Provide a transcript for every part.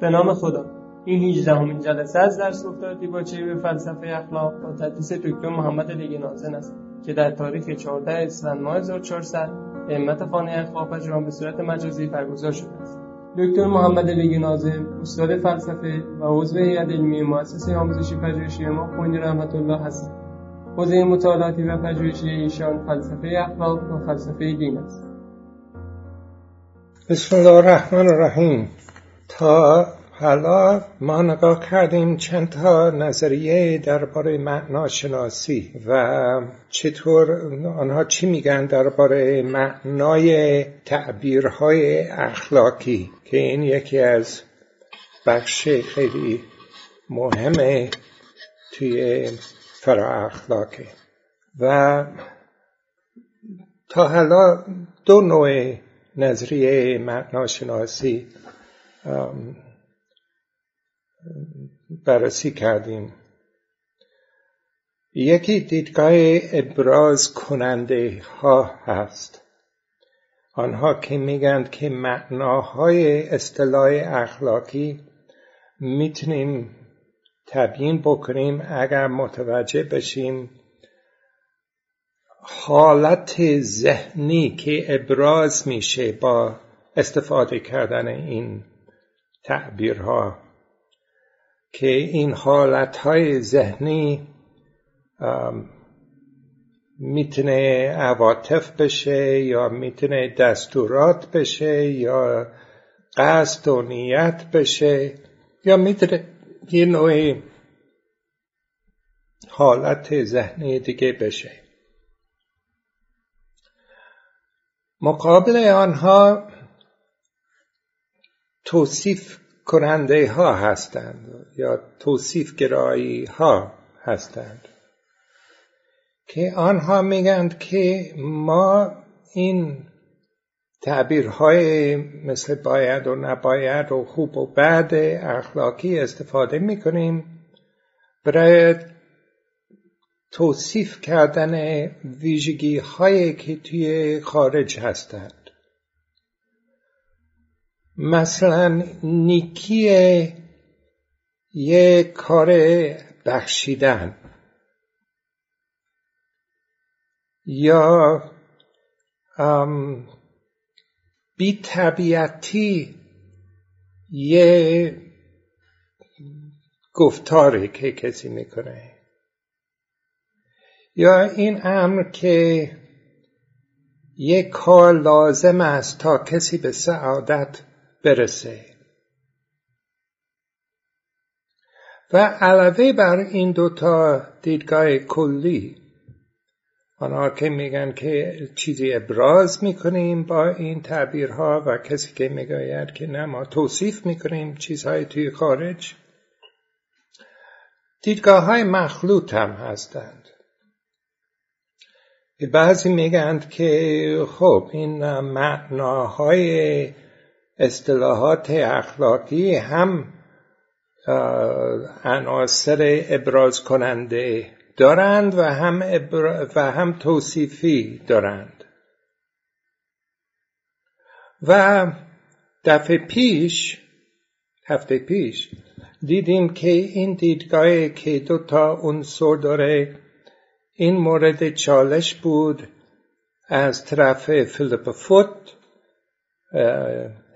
به نام خدا. این 18 همین جلسه از درس افتادی با به فلسفه اخلاق با تدریس دکتر محمد لیگ نازن است که در تاریخ 14 اسفند ماه 1400 به همت خانه اخلاق پژوهان به صورت مجازی برگزار شده است. دکتر محمد لیگ نازم استاد فلسفه و عضو هیئت علمی مؤسسه آموزشی پژوهشی ما خوینی رحمت الله هستند حوزه مطالعاتی و پژوهشی ایشان فلسفه اخلاق و فلسفه دین است. بسم الله الرحمن الرحیم. تا حالا ما نگاه کردیم چند تا نظریه درباره معناشناسی و چطور آنها چی میگن درباره معنای تعبیرهای اخلاقی که این یکی از بخش خیلی مهمه توی فرا اخلاقه و تا حالا دو نوع نظریه معناشناسی بررسی کردیم. یکی دیدگاه ابراز کننده ها هست. آنها که میگند که معناهای اصطلاح اخلاقی می‌تونیم تبیین بکنیم اگر متوجه بشیم حالت ذهنی که ابراز میشه با استفاده کردن این تعبیرها که این حالتهای ذهنی می‌تونه عواطف بشه یا می‌تونه دستورات بشه یا قصد و نیت بشه یا می‌تونه یه نوع حالت ذهنی دیگه بشه. مقابل آنها توصیف کننده ها هستند یا توصیف گرایی ها هستند. که آنها میگند که ما این تعبیرهای مثل باید و نباید و خوب و بد اخلاقی استفاده می‌کنیم برای توصیف کردن ویژگی هایی که توی خارج هستند. مثلا نیکی یه کار بخشیدن یا بی طبیعتی یه گفتاری که کسی می‌کنه. یا این امر که یه کار لازم است تا کسی به سعادت برسه. و علاوه بر این دوتا دیدگاه کلی آنها که میگن که چیزی ابراز می‌کنیم با این تعبیرها و کسی که می‌گوید که نه ما توصیف می‌کنیم چیزهای توی خارج دیدگاه های مخلوط هم هستند. بعضی میگند که خب این معناهای اصطلاحات اخلاقی هم عناصر ابراز کننده دارند و هم, و هم توصیفی دارند. و دفعه پیش هفته پیش دیدیم که این دیدگاه که دو تا عنصر داره این مورد چالش بود از طرف فیلیپ فوت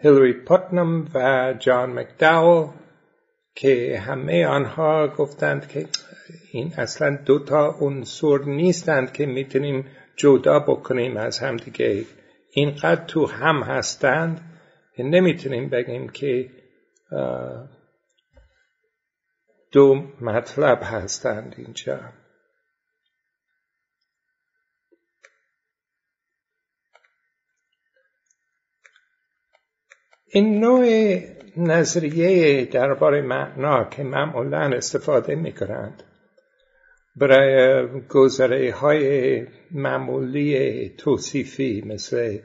هیلری پاتنم و جان مکداول که همه آنها گفتند که این اصلا دو تا عنصر نیستند که می‌تونیم جدا بکنیم از همدیگه اینقدر تو هم هستند که نمی‌تونیم بگیم که دو مطلب هستند اینجا. این نوع نظریه درباره معنا که معمولا استفاده می کنند برای گذره های معمولی توصیفی مثل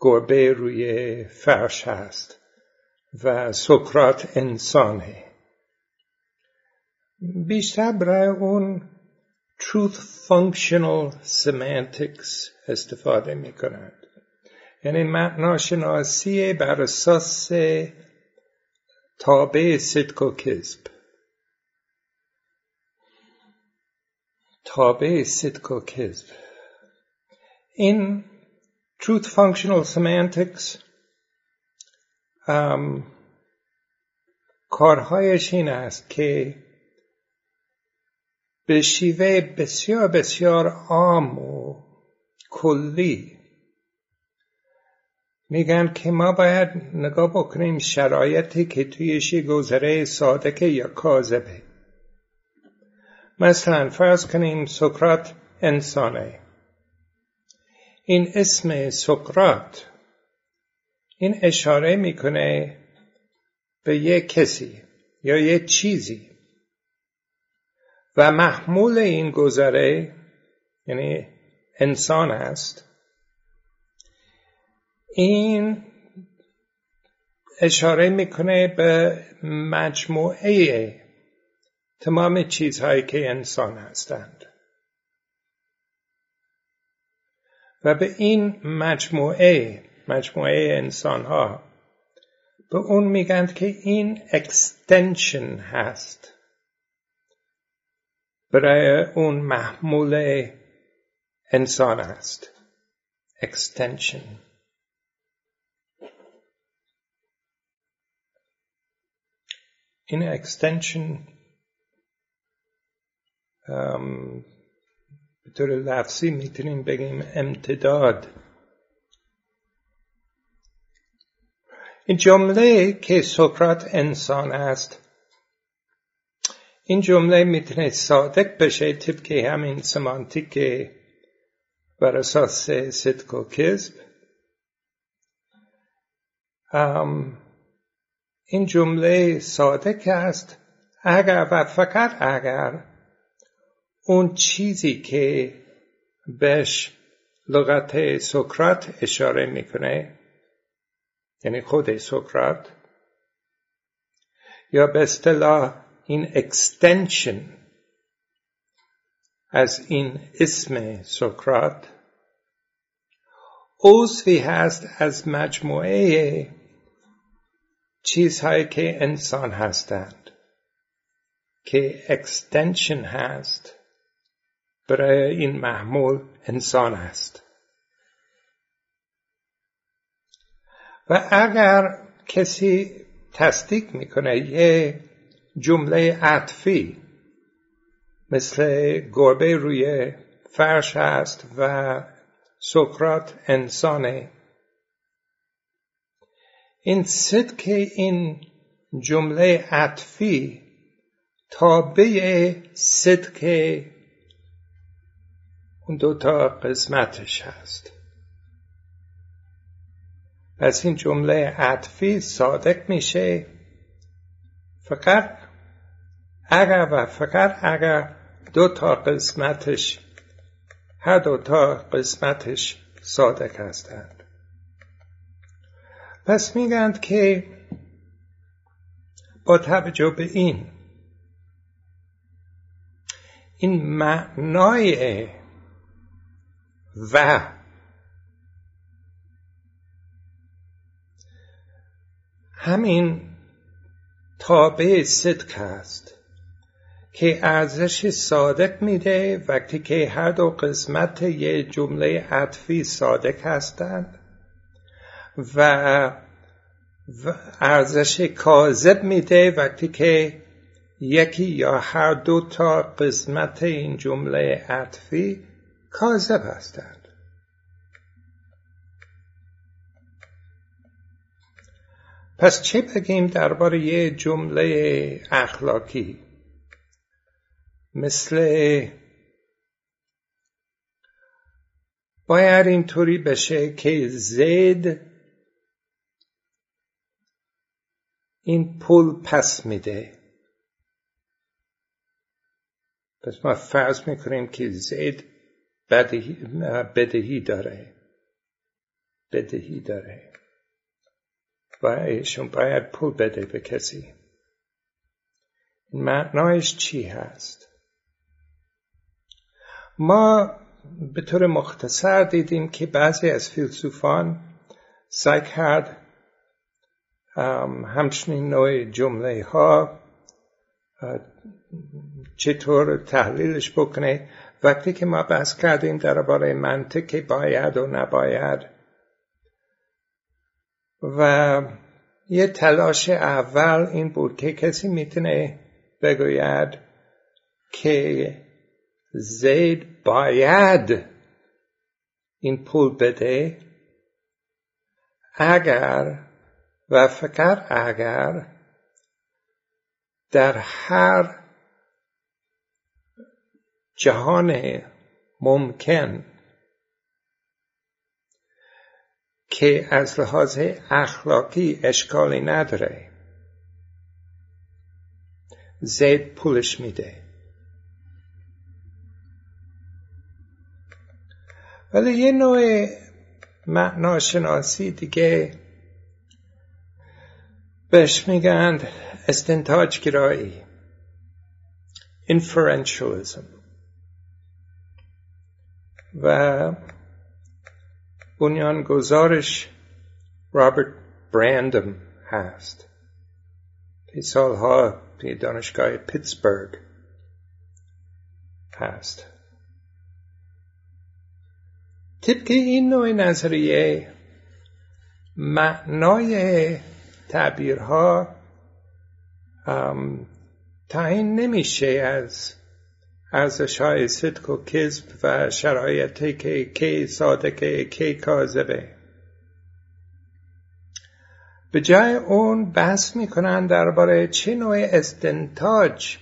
گربه روی فرش هست و سکرات انسانه. بیشتر برای اون truth functional semantics استفاده می یعنی معناشناسی بر اساس تابع صدق و کذب. تابع صدق و کذب. این truth functional semantics um, کارهایش این است که به شیوه بسیار بسیار عام و کلی میگن که ما باید نگاه بکنیم شرایطی که تویش گذره صادقه یا کاذبه. مثلا فرض کنیم سقرات انسانه. این اسم سقرات این اشاره می‌کنه به یه کسی یا یه چیزی. و محمول این گذره یعنی انسان است این اشاره می‌کنه به مجموعه تمام چیزهایی که انسان هستند. و به این مجموعه مجموعه انسان ها به اون میگن که این اکستنشن هست. برای اون محمول انسان است extension. این extension به طور لفظی می‌تونیم بگیم امتداد. این جمله که سقراط انسان است این جمله می‌تونه صادق بشه طبق همین سمانتیک بر اساس صدق و کذب این جمله صادق است اگر و فقط اگر اون چیزی که بهش لغت سکرات اشاره می‌کنه یعنی خود سکرات یا به اصطلاح این extension از این اسم سقراط عضوی هست از مجموعه چیزهایی که انسان هستند که extension هست برای این محمول انسان است و اگر کسی تصدیق می‌کنه یه جمله عطفی مثل گربه روی فرش است و سقرات انسانه این صدق این جمله عطفی تابع صدق اون دوتا قسمتش هست. پس این جمله عطفی صادق میشه. فقط اگر و فقط اگر دو تا قسمتش هر دو تا قسمتش صادق هستند. پس میگند که با توجه به این این معنای و همین تابع صدق است که ارزش صادق میده وقتی که هر دو قسمت یه جمله عطفی صادق هستند. و ارزش کاذب میده وقتی که یکی یا هر دو تا قسمت این جمله عطفی کاذب هستند. پس چه بگیم درباره یه جمله اخلاقی؟ مثل باید اینطوری بشه که زید این پول پس میده. پس ما فرض می‌کنیم که زید بدهی داره. بدهی داره. و ایشون باید پول بده به کسی. معنایش چی هست؟ ما به طور مختصر دیدیم که بعضی از فیلسوفان سعی کرد همچنین نوع جمله ها چطور تحلیلش بکنه وقتی که ما بحث کردیم درباره منطق باید و نباید و یه تلاش اول این بود که کسی می‌تونه بگوید که زید باید این پول بده اگر و فقط اگر در هر جهان ممکن که از لحاظ اخلاقی اشکالی نداره زید پولش میده. ولی یه نوع معناشناسی دیگه بهش میگن استنتاج گرایی. Inferentialism. و بنیانگذارش رابرت برندم هست. که سالها توی دانشگاه پیتسبرگ هست. طبق این نوع نظریه معنای تعبیرها تعیین نمیشه از ارزش های صدق و کذب و شرایطی که کی صادقه کی کاذبه به جای اون بحث می‌کنن درباره چه نوع استنتاج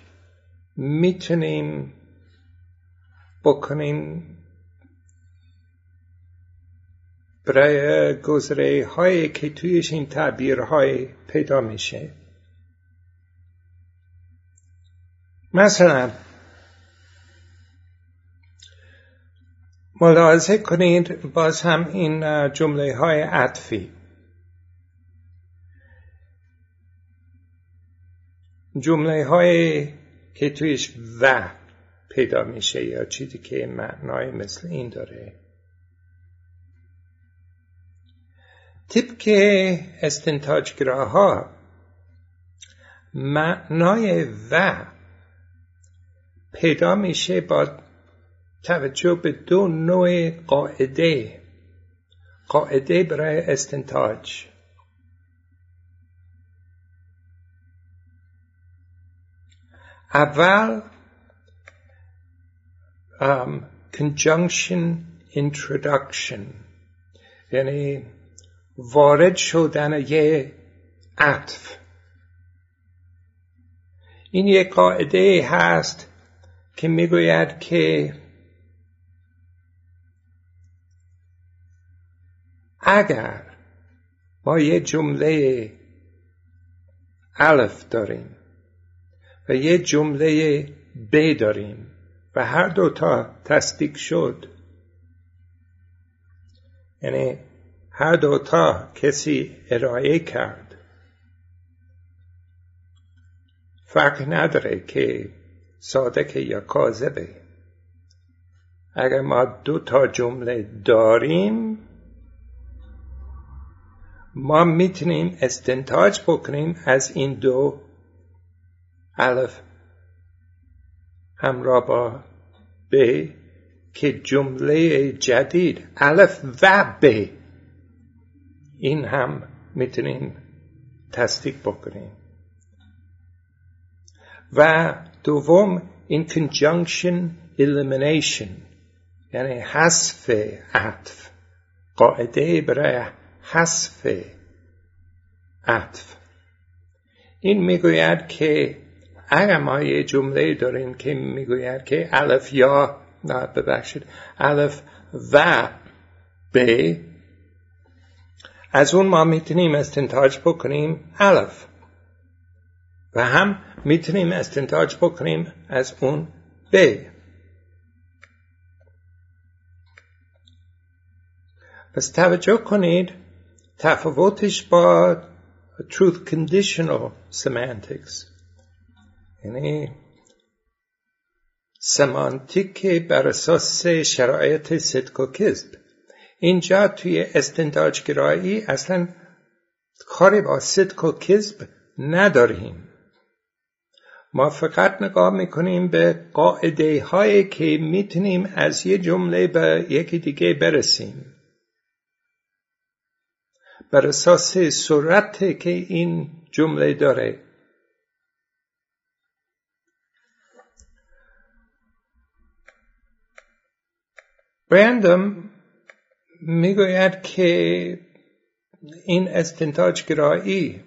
می‌تونیم بکنیم گذره هایی که تویش این تعبیرهای پیدا میشه. مثلا ملاحظه کنید باز هم این جمله های عطفی. جمله های که تویش و پیدا میشه یا چیزی که معنای مثل این داره. طبق استنتاجگراها معنای و پیدا میشه با توجه به دو نوع قاعده. قاعده برای استنتاج. اول um, conjunction introduction. یعنی وارد شدن یه عطف. این یک قاعده هست که می‌گوید که اگر ما یه جمله الف داریم و یه جمله ب داریم و هر دوتا تصدیق شد یعنی هر دوتا کسی ارائه کرد. فرق نداره که صادق یا کاذبه. اگر ما دو تا جمله داریم ما می‌تونیم استنتاج بکنیم از این دو الف همراه با ب که جمله جدید الف و ب این هم می‌تونیم تصدیق بکنیم و دوم این conjunction elimination یعنی حذف عطف. قاعده برای حذف عطف. این می‌گوید که اگر ما یه جمله داریم که می‌گوید که الف یا نه ببخشید الف و ب از اون ما می‌تونیم استنتاج بکنیم الف. و هم می‌تونیم استنتاج بکنیم از اون ب. پس توجه کنید تفاوتش با truth conditional semantics. یعنی سمانتیک بر اساس شرایط صدق و کذب اینجا توی استنتاج گرایی اصلا کاری با صدق و کذب نداریم. ما فقط نگاه می‌کنیم به قاعده هایی که می‌تونیم از یه جمله به یکی دیگه برسیم. بر اساس صورت که این جمله داره. برندم می‌گوید که این استنتاج گرایی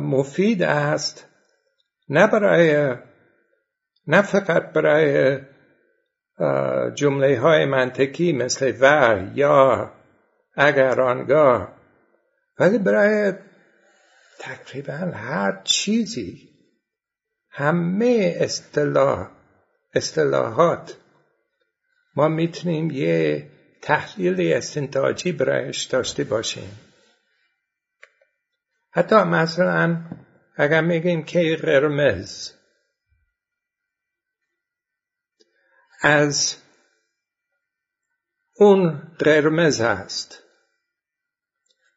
مفید است نه برای نه فقط برای جمله های منطقی مثل و یا اگر آنگاه ولی برای تقریبا هر چیزی همه اصطلاح اصطلاحات ما می‌تونیم یه تحلیل استنتاجی برایش داشته باشیم. حتی مثلا اگر میگیم که قرمز از اون قرمز هست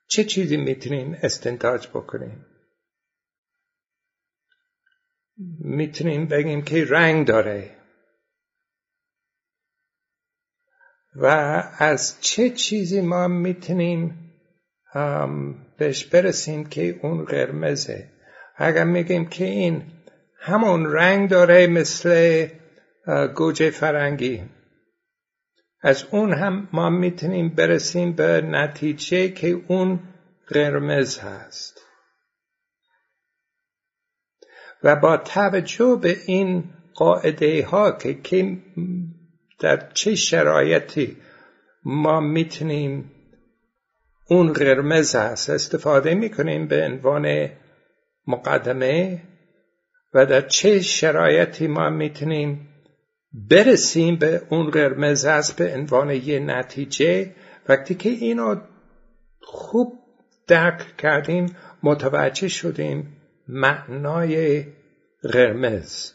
چه چیزی می‌تونیم استنتاج بکنیم؟ می‌تونیم بگیم که رنگ داره. و از چه چیزی ما می‌تونیم بهش برسیم که اون قرمزه؟ اگر میگیم که این همون رنگ داره مثل گوجه فرنگی از اون هم ما می‌تونیم برسیم به نتیجه که اون قرمز هست. و با توجه به این قاعده ها که در چه شرایطی ما می‌تونیم اون قرمز هست؟ استفاده می‌کنیم به عنوان مقدمه و در چه شرایطی ما می‌تونیم برسیم به اون قرمز هست به عنوان یه نتیجه؟ وقتی که اینو خوب درک کردیم متوجه شدیم معنای قرمز.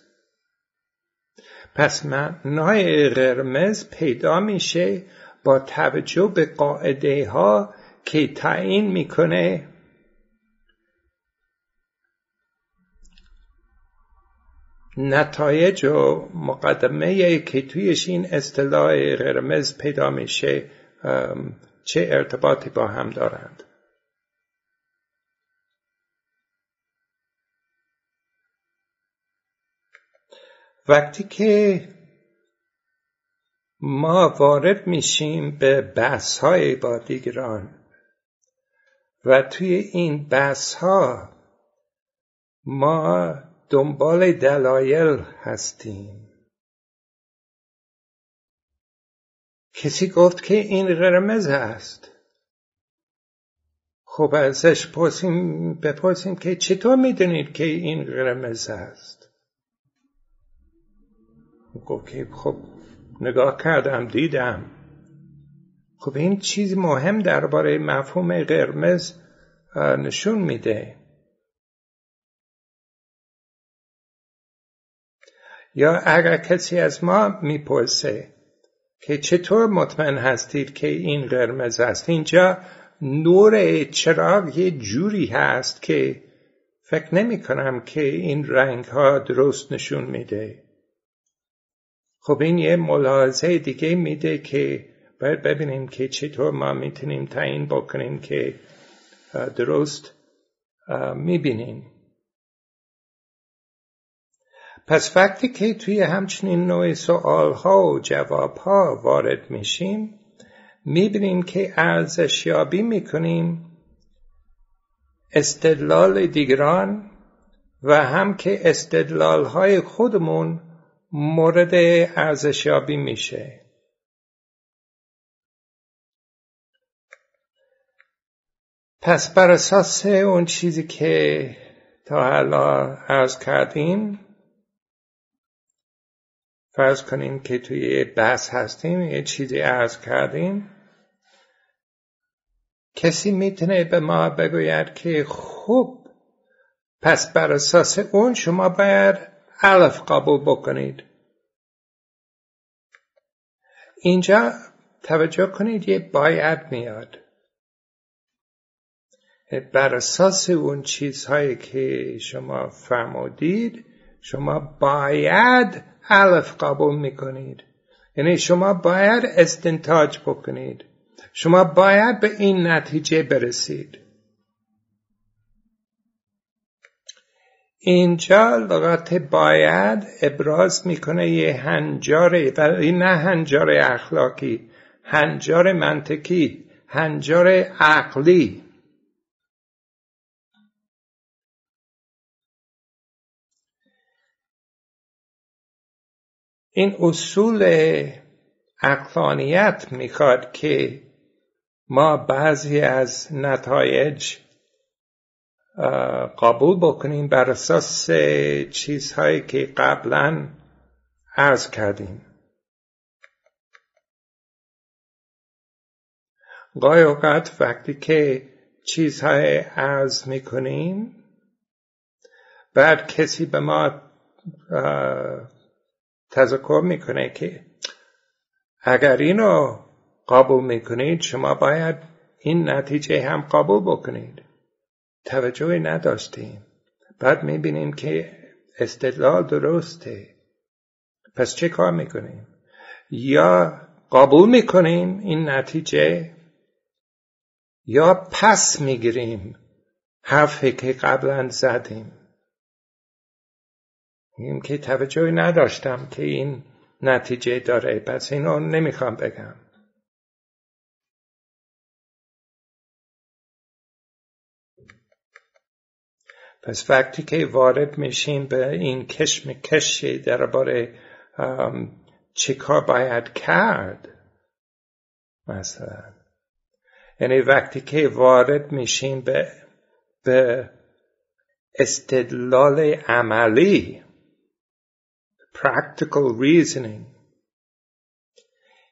پس معنای قرمز پیدا میشه با توجه به قاعده ها که تعیین می‌کنه نتایج و مقدمه که تویش این اصطلاح قرمز پیدا میشه چه ارتباطی با هم دارند. وقتی که ما وارد میشیم به بحث های با دیگران و توی این بحث ها ما دنبال دلایل هستیم. کسی گفت که این قرمز است خب ازش پرسیم بپرسیم که چطور می‌دونید که این قرمز است گفت که خب نگاه کردم دیدم. خب این چیز مهم درباره مفهوم قرمز نشون میده. یا اگر کسی از ما می‌پرسه که چطور مطمئن هستید که این قرمز است اینجا نور چراغ یه جوری هست که فکر نمی کنم که این رنگ ها درست نشون میده. خب این یه ملاحظه دیگه میده که باید ببینیم که چطور ما می‌تونیم تعیین بکنیم که درست می‌بینیم. پس وقتی که توی همچنین نوع سوال ها و جواب ها وارد میشیم می‌بینیم که ارزشیابی می‌کنیم استدلال دیگران و هم که استدلال های خودمون مورد ارزشیابی میشه. پس بر اساس اون چیزی که تا حالا عرض کردیم فرض کنیم که توی بحث هستیم یه چیزی عرض کردیم کسی می‌تونه به ما بگوید که خوب پس بر اساس اون شما باید الف قبول بکنید. اینجا توجه کنید یه باید میاد. بر اساس اون چیزهایی که شما فرمودید شما باید الف قبول می‌کنید. یعنی شما باید استنتاج بکنید. شما باید به این نتیجه برسید. اینجا لغت باید ابراز می‌کنه یه هنجاره ولی نه هنجار اخلاقی هنجار منطقی هنجار عقلی. این اصول اقلانیت می‌خواد که ما بعضی از نتایج قبول بکنیم بر اساس چیزهایی که قبلا عرض کردیم. گاهی اوقات وقتی که چیزهای عرض می‌کنیم بعد کسی به ما تذکر می‌کنه که اگر اینو قبول می‌کنید شما باید این نتیجه هم قبول بکنید. توجهی نداشتیم. بعد می‌بینیم که استدلال درسته. پس چه کار می‌کنیم؟ یا قبول می‌کنیم این نتیجه یا پس می‌گیریم حرفی که قبلا زدیم. میگیم که توجهی نداشتم که این نتیجه داره. پس اینو نمی‌خوام بگم. پس وقتی که وارد میشیم به این کشم کشی درباره چی کار باید کرد مثلا. یعنی وقتی که وارد میشیم به, به استدلال عملی practical reasoning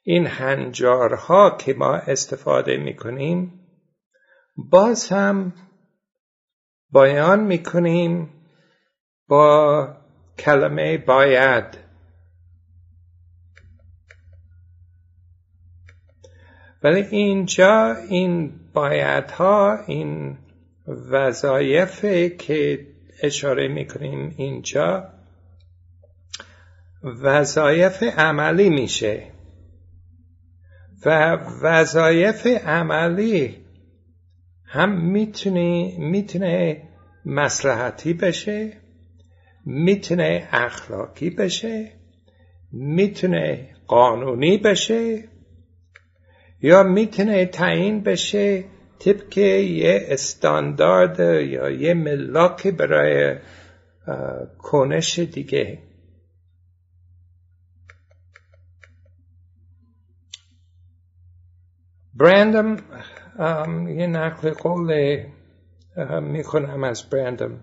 این هنجارها که ما استفاده می‌کنیم باز هم بیان می‌کنیم با کلمه باید. ولی اینجا این بایدها این وظایف که اشاره می‌کنیم اینجا وظایف عملی میشه. و وظایف عملی هم می‌تونه می‌تونه مسلحتی بشه می‌تونه اخلاقی بشه می‌تونه قانونی بشه یا می‌تونه تعیین بشه طبق یه استاندارد یا یه ملاک برای کنش دیگه. برندم یه نقل قول میکنم از برندم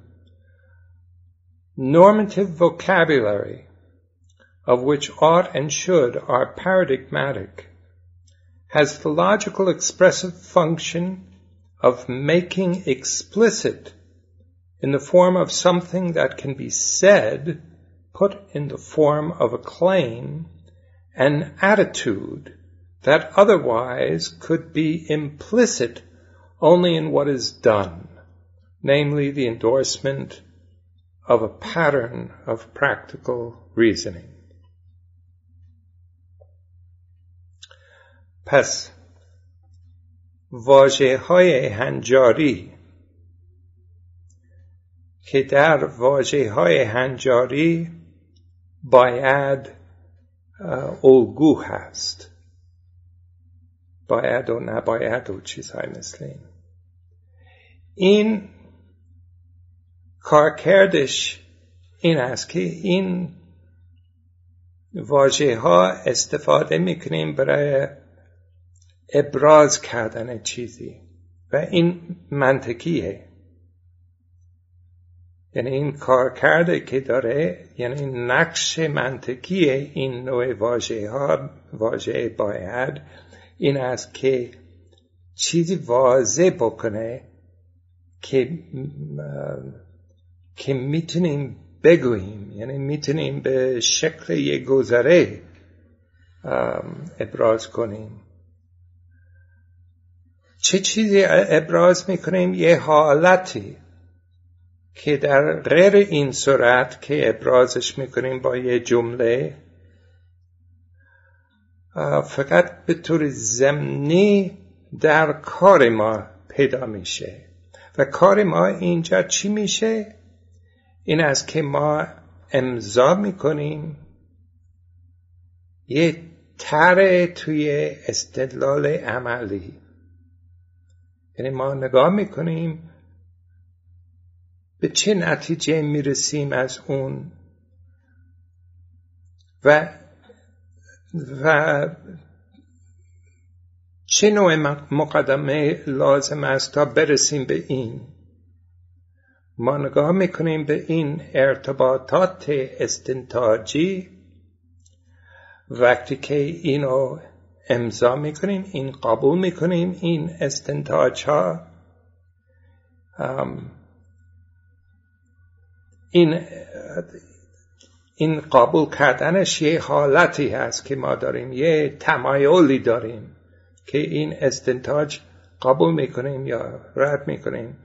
normative vocabulary of which ought and should are paradigmatic has the logical expressive function of making explicit in the form of something that can be said, put in the form of a claim, an attitude that otherwise could be implicit only in what is done, namely the endorsement of a pattern of practical reasoning. پس واجه های هنجاری که در واجه های هنجاری باید الگو هست باید و نباید و چیزهای مثل این. این کارکردش این است که این واجه ها استفاده می‌کنیم برای ابراز کردن چیزی و این منطقیه. یعنی این کار کرده که داره یعنی نقش منطقی این نوع واژه ها واژه باید این است که چیزی واضح بکنه که که می‌تونیم بگوییم. یعنی می‌تونیم به شکل یک گذره ابراز کنیم. چه چیزی ابراز می‌کنیم؟ یه حالتی که در غیر این صورت که ابرازش می‌کنیم با یه جمله فقط به طور زمینی در کار ما پیدا میشه. و کار ما اینجا چی میشه؟ این است که ما امضا می‌کنیم. یه تر توی استدلال عملی. یعنی ما نگاه می‌کنیم به چه نتیجه می‌رسیم از اون. و و چه نوع مقدمه لازم است تا برسیم به این؟ ما نگاه می‌کنیم به این ارتباطات استنتاجی. وقتی که اینو امضا می‌کنیم این قبول می‌کنیم این استنتاج ها این این قبول کردنش یه حالتی هست که ما داریم یه تمایلی داریم که این استنتاج قبول می‌کنیم یا رد می‌کنیم.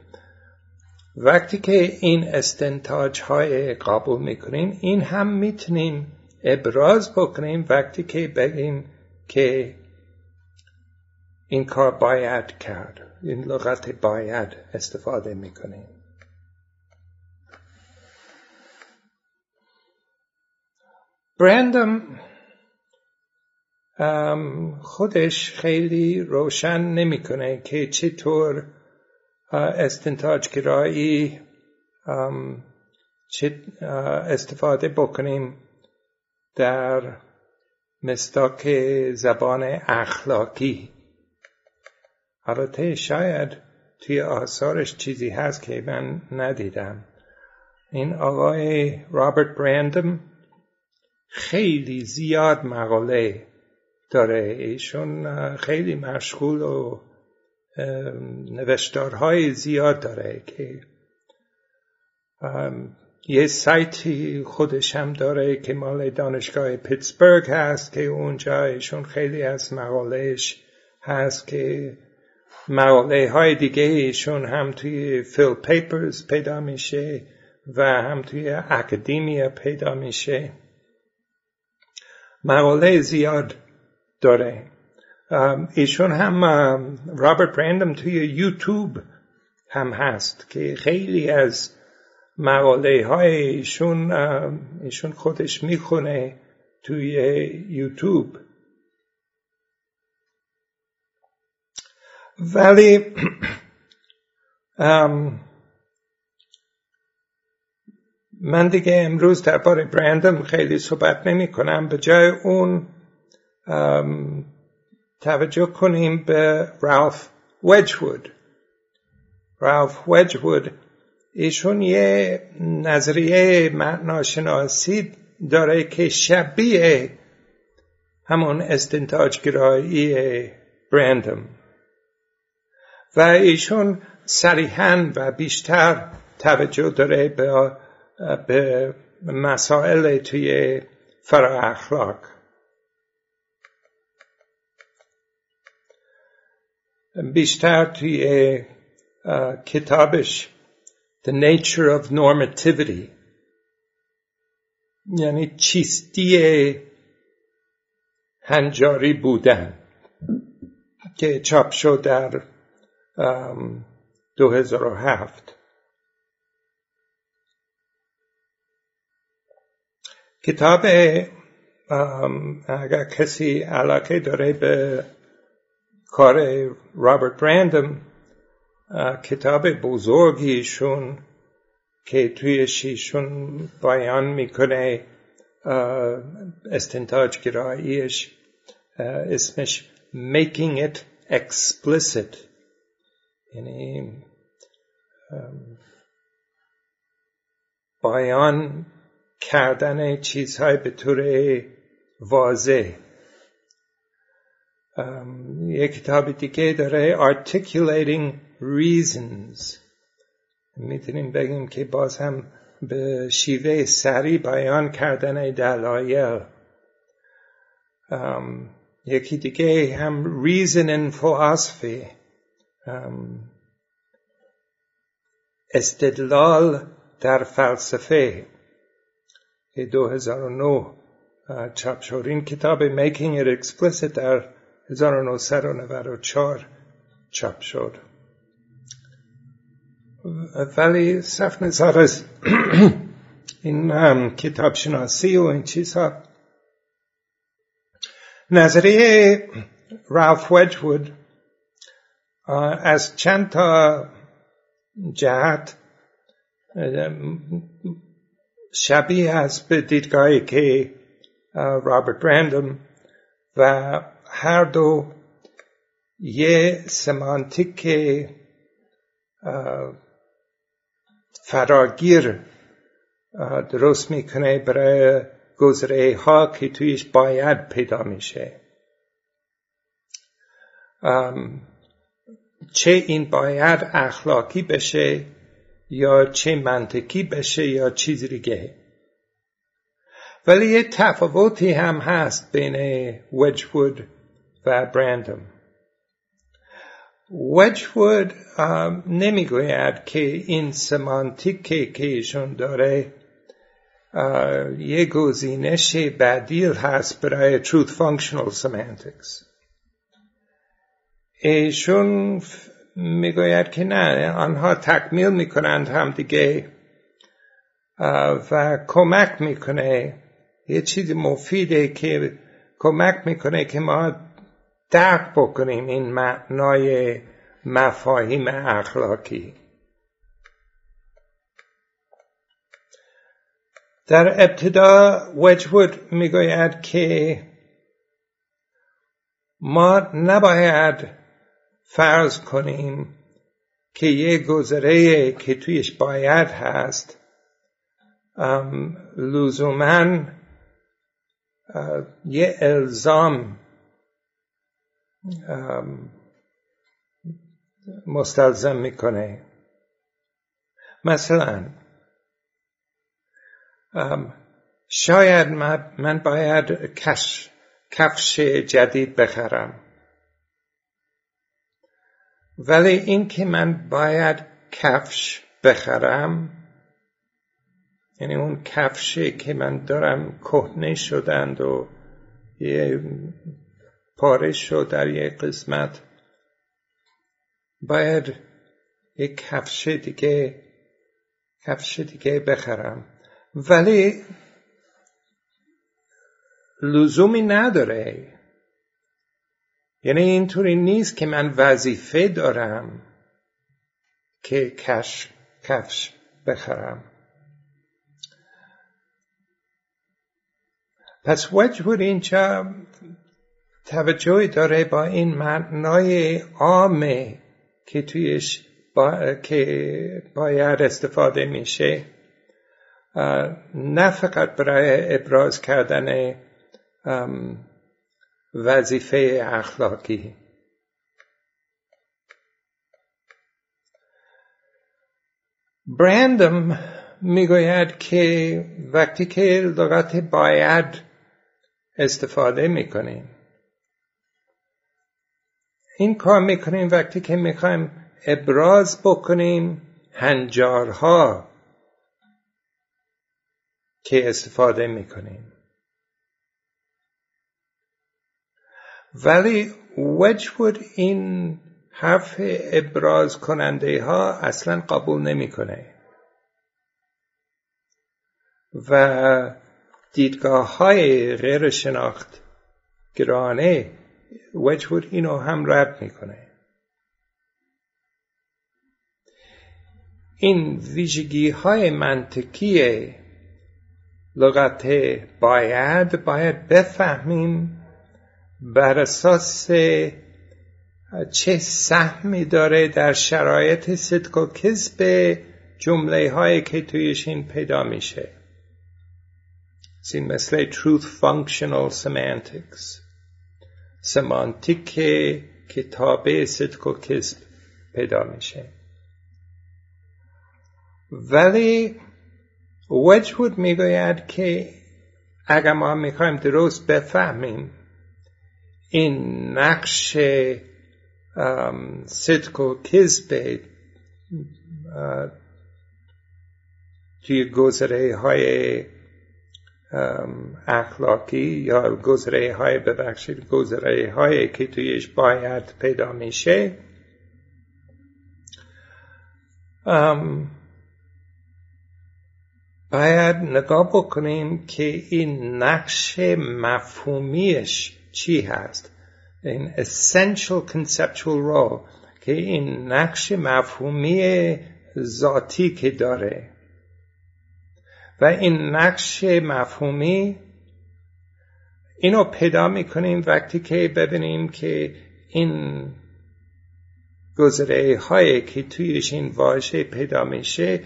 وقتی که این استنتاج های قبول می‌کنیم این هم می‌تونیم ابراز بکنیم. وقتی که بگیم که این کار باید کرد این لغت باید استفاده می‌کنیم. برندم خودش خیلی روشن نمی‌کنه که چطور استنتاج گرایی استفاده بکنیم در مستاک زبان اخلاقی. البته شاید توی آثارش چیزی هست که من ندیدم. این آقای رابرت برندم خیلی زیاد مقاله داره. ایشون خیلی مشغول و نوشتارهای زیاد داره که یه سایتی خودش هم داره که مال دانشگاه پیتسبرگ هست که اونجا ایشون خیلی از مقالهش هست که مقاله های دیگه ایشون هم توی فیل پیپرز پیدا میشه و هم توی اکادیمیا پیدا میشه. مقاله زیاد داره. ایشون هم رابرت برندم توی یوتیوب هم هست که خیلی از مقاله های ایشون ایشون خودش می‌خونه توی یوتیوب. ولی من دیگه امروز درباره برندم خیلی صحبت نمی کنم. به جای اون توجه کنیم به رالف وجوود رالف وجوود ایشون یه نظریه معناشناسی داره که شبیه همون استنتاجگرایی برندم. و ایشون صریحا و بیشتر توجه داره به, به مسائل توی فرا اخلاق. بیشتر توی کتابش The Nature of Normativity. یعنی چیستی هنجاری بودن که چاپ شد در 2007 کتاب اگر کسی علاقه داره به کار رابرت برندم کتاب بزرگیشون که توی شیشون بیان می‌کنه استنتاج گراییش اسمش Making It Explicit. یعنی بیان کردن چیزهای به طور واضح. یک کتاب دیگه داره Articulating Reasons. می‌تونیم بگیم که باز هم به شیوه سریع بیان کردن دلایل. یکی دیگه هم Reason in Philosophy استدلال در فلسفه. 2009 چاپ شد این کتاب Making It Explicit در 1994 چاپ شد. ولی صف نظر از این کتاب شناسی و این چیزها. نظریه رالف وجوود از چند تا جهت شبیه است به دیدگاهی که رابرت برندم و هر دو یه سمانتیک فراگیر درست می‌کنه برای گذره ها که تویش باید پیدا میشه چه این باید اخلاقی بشه یا چه منطقی بشه یا چیز دیگه. ولی یه تفاوتی هم هست بین وجوود و برندم وجوود نمی‌گوید که این سمانتیک که ایشون داره یه گزینش بدیل هست برای truth functional semantics. ایشون می‌گوید که نه آنها تکمیل می‌کنند هم دیگه و کمک می‌کنه. یه چیز مفیده که کمک می‌کنه که ما درک بکنیم این معنای مفاهیم اخلاقی. در ابتدا وجود می‌گوید که ما نباید فرض کنیم که یه گذره که تویش باید هست لزوما یه الزام مستلزم می‌کنه. مثلا شاید من باید کفش جدید بخرم. ولی این که من باید کفش بخرم یعنی اون کفشی که من دارم کهنه شدند و یه پاره شد در یه قسمت باید یک کفش دیگه کفش دیگه بخرم. ولی لزومی نداره. یعنی اینطوری نیست که من وظیفه دارم که کش کفش بخرم. پس وجود اینجا توجهی داره با این معنای عامه که تویش با... که باید استفاده میشه. نه برای ابراز کردن وظیفه اخلاقی. برندم می‌گوید که وقتی که لغت باید استفاده می‌کنیم این کار می‌کنیم وقتی که می‌خوایم ابراز بکنیم هنجارها که استفاده می‌کنیم. ولی وجود این حرف ابراز کننده ها اصلا قبول نمی‌کنه. و دیدگاه های غیر شناخت گرانه وجود اینو هم رد می‌کنه. این ویژگی های منطقی لغت باید باید بفهمیم بر اساس چه سهمی داره در شرایط صدق و کذب جمله هایی که تویش این پیدا میشه؟ این مثل truth functional semantics. سمانتیک که تابع صدق و کذب پیدا میشه. ولی وجود می‌گوید که اگر ما می‌خوایم درست بفهمیم این نقش صدق و کذب توی گذره های اخلاقی یا گذره های ببخشید گذره های که تویش باید پیدا میشه. باید نگاه بکنیم که این نقش مفهومیش چی هست؟ این essential conceptual role که این نقش مفهومی ذاتی که داره. و این نقش مفهومی اینو پیدا می‌کنیم وقتی که ببینیم که این گذره هایی که تویش این واژه پیدا میشه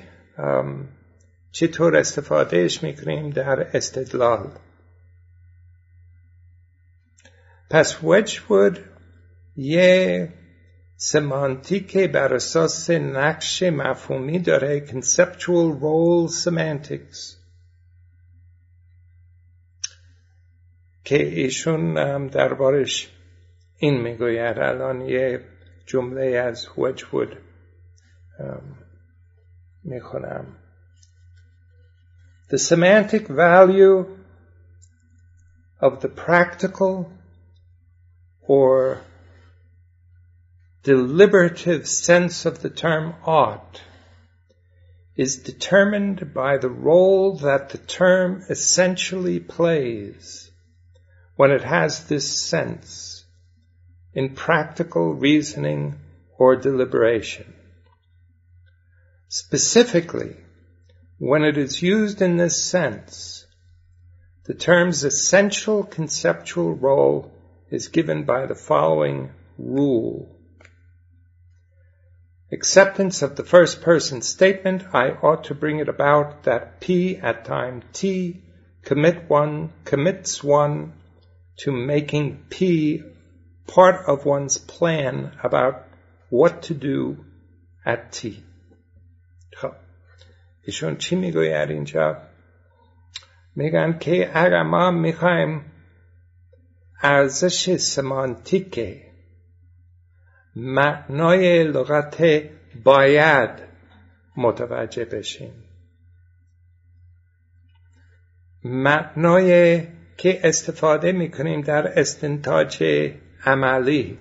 چطور استفادهش می‌کنیم در استدلال. پس وجود یه سمانتیک بر اساس نقش مفهومی داره conceptual role semantics. که ایشون دربارش این می‌گوید. الان یه جمله از وجود می‌خونم. The semantic value of the practical or deliberative sense of the term ought is determined by the role that the term essentially plays when it has this sense in practical reasoning or deliberation. Specifically, when it is used in this sense, the term's essential conceptual role is given by the following rule. Acceptance of the first person statement, I ought to bring it about that P at time T commit one, commits one to making P part of one's plan about what to do at T. خب ایشون چی میگوید اینجا میگن که اگر ما میخوایم ارزش سمانتیک معنای لغت باید متوجه بشیم. معنای که استفاده می‌کنیم در استنتاج عملی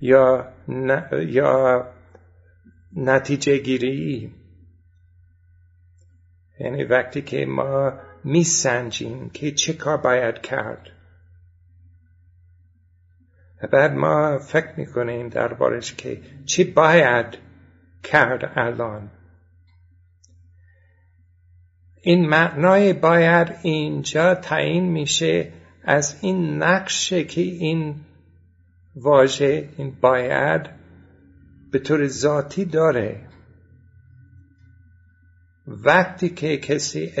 یا یا نتیجه گیری یعنی وقتی که ما میسنجیم که چه کار باید کرد. بعد ما فکر می‌کنیم دربارش که چی باید کرد الان. این معنای باید اینجا تعیین میشه از این نقشه که این واژه این باید به طور ذاتی داره. وقتی که کسی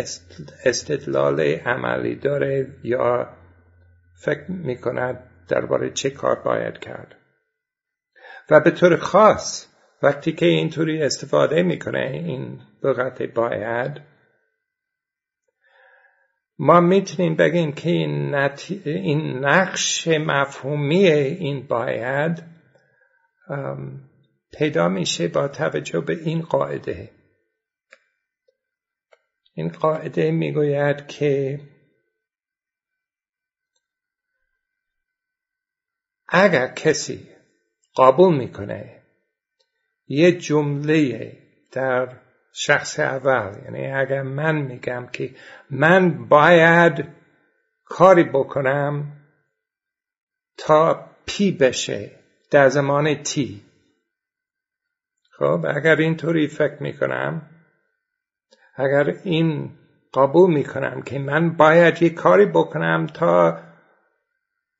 استدلال عملی داره یا فکر می‌کند درباره چه کار باید کرد. و به طور خاص وقتی که اینطوری استفاده می‌کنه این لغت باید ما می‌تونیم بگیم که این, این نقش مفهومی این باید پیدا میشه با توجه به این قاعده. این قاعده می‌گوید که اگر کسی قبول می‌کنه یه جمله در شخص اول یعنی اگر من میگم که من باید کاری بکنم تا پی بشه در زمان تی خب اگر اینطوری فکر می‌کنم اگر این قبول می‌کنم که من باید یه کاری بکنم تا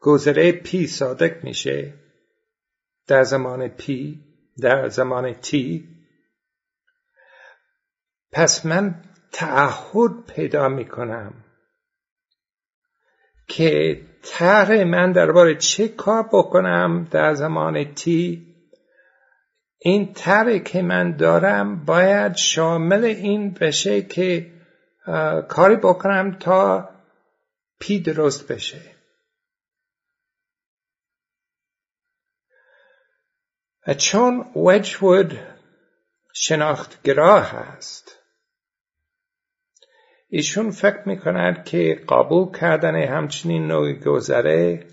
گذره پی صادق میشه در زمان پی در زمان تی پس من تعهد پیدا می‌کنم که طرح من درباره چه کار بکنم در زمان تی این طرحی که من دارم باید شامل این بشه که کاری بکنم تا پی درست بشه. و چون وجود شناختگرا هست ایشون فکر می‌کند که قبول کردن همچنین نوع گذره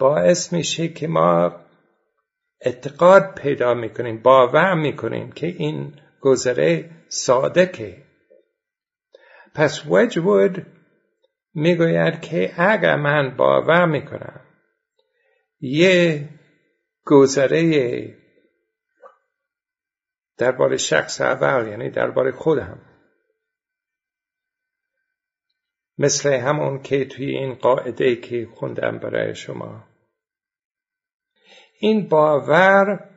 باعث میشه که ما اعتقاد پیدا می‌کنیم باور می‌کنیم که این گذره صادقه. پس وجود می‌گوید که اگر من باور می‌کنم یه گذره درباره شخص اول یعنی درباره خودم مثل همون که توی این قاعده که خوندم برای شما این باور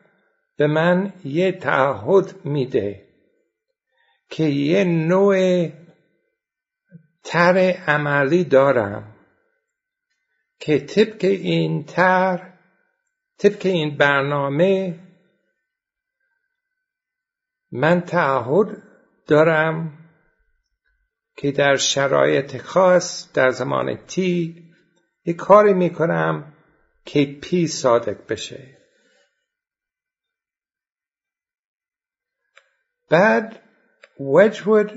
به من یه تعهد میده که یه نوع تر عملی دارم که طبق این تر طبق این برنامه من تعهد دارم که در شرایط خاص در زمان تی یک کاری می‌کنم پی صادق بشه. بعد وجود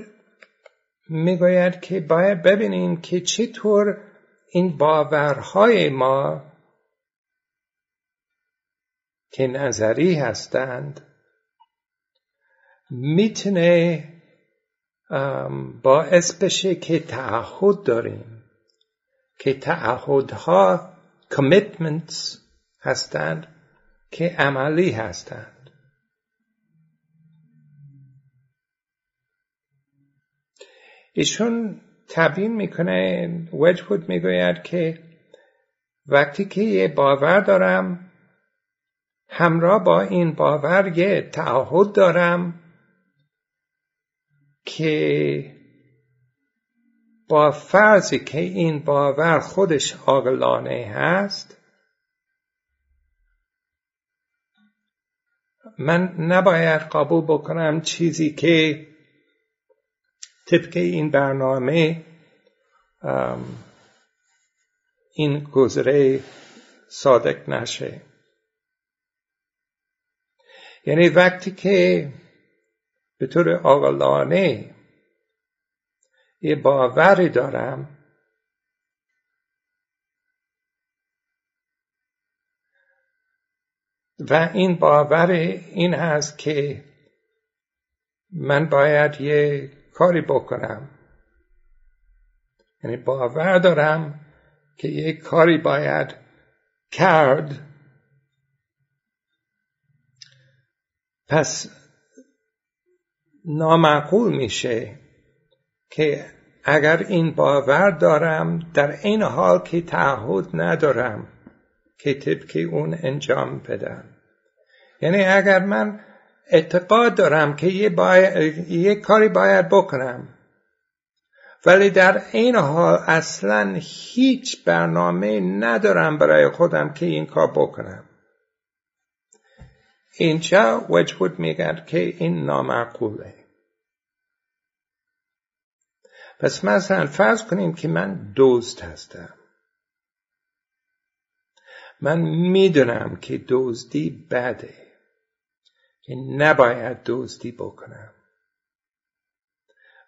می‌گوید که باید ببینیم که چطور این باورهای ما که نظری هستند می‌تونه باعث بشه که تعهد داریم که تعهدها commitments هستند که عملی هستند. ایشون تبیین می‌کنه وجود می‌گوید که وقتی که یه باور دارم همراه با این باور یه تعهد دارم که با فرضی که این باور خودش عاقلانه هست من نباید قبول بکنم چیزی که طبق این برنامه این گذره صادق نشه. یعنی وقتی که به طور آقلانه یه باوری دارم. و این باور این هست که من باید یه کاری بکنم. یعنی باور دارم که یه کاری باید کرد. پس نامعقول میشه. که اگر این باور دارم در این حال که تعهد ندارم که طبق اون انجام بدم. یعنی اگر من اعتقاد دارم که یه, یه کاری باید بکنم ولی در این حال اصلا هیچ برنامه ندارم برای خودم که این کار بکنم. اینجا وجود میگرد که این نامعقوله. پس مثلا فرض کنیم که من دوست هستم. من می‌دونم که دزدی بده که نباید دزدی بکنم.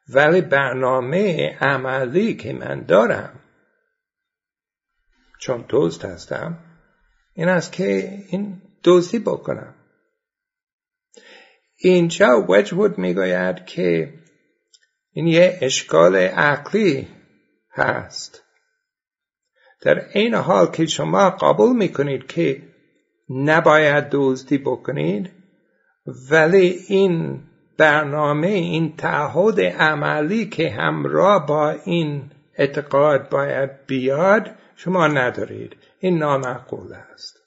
ولی برنامه عملی که من دارم چون دوست هستم این است که این دزدی بکنم. اینجا وجود می‌گوید که این یه اشکال عقلی هست. در این حال که شما قبول می‌کنید که نباید دزدی بکنید ولی این برنامه این تعهد عملی که همراه با این اعتقاد باید بیاد شما ندارید. این نامعقول است.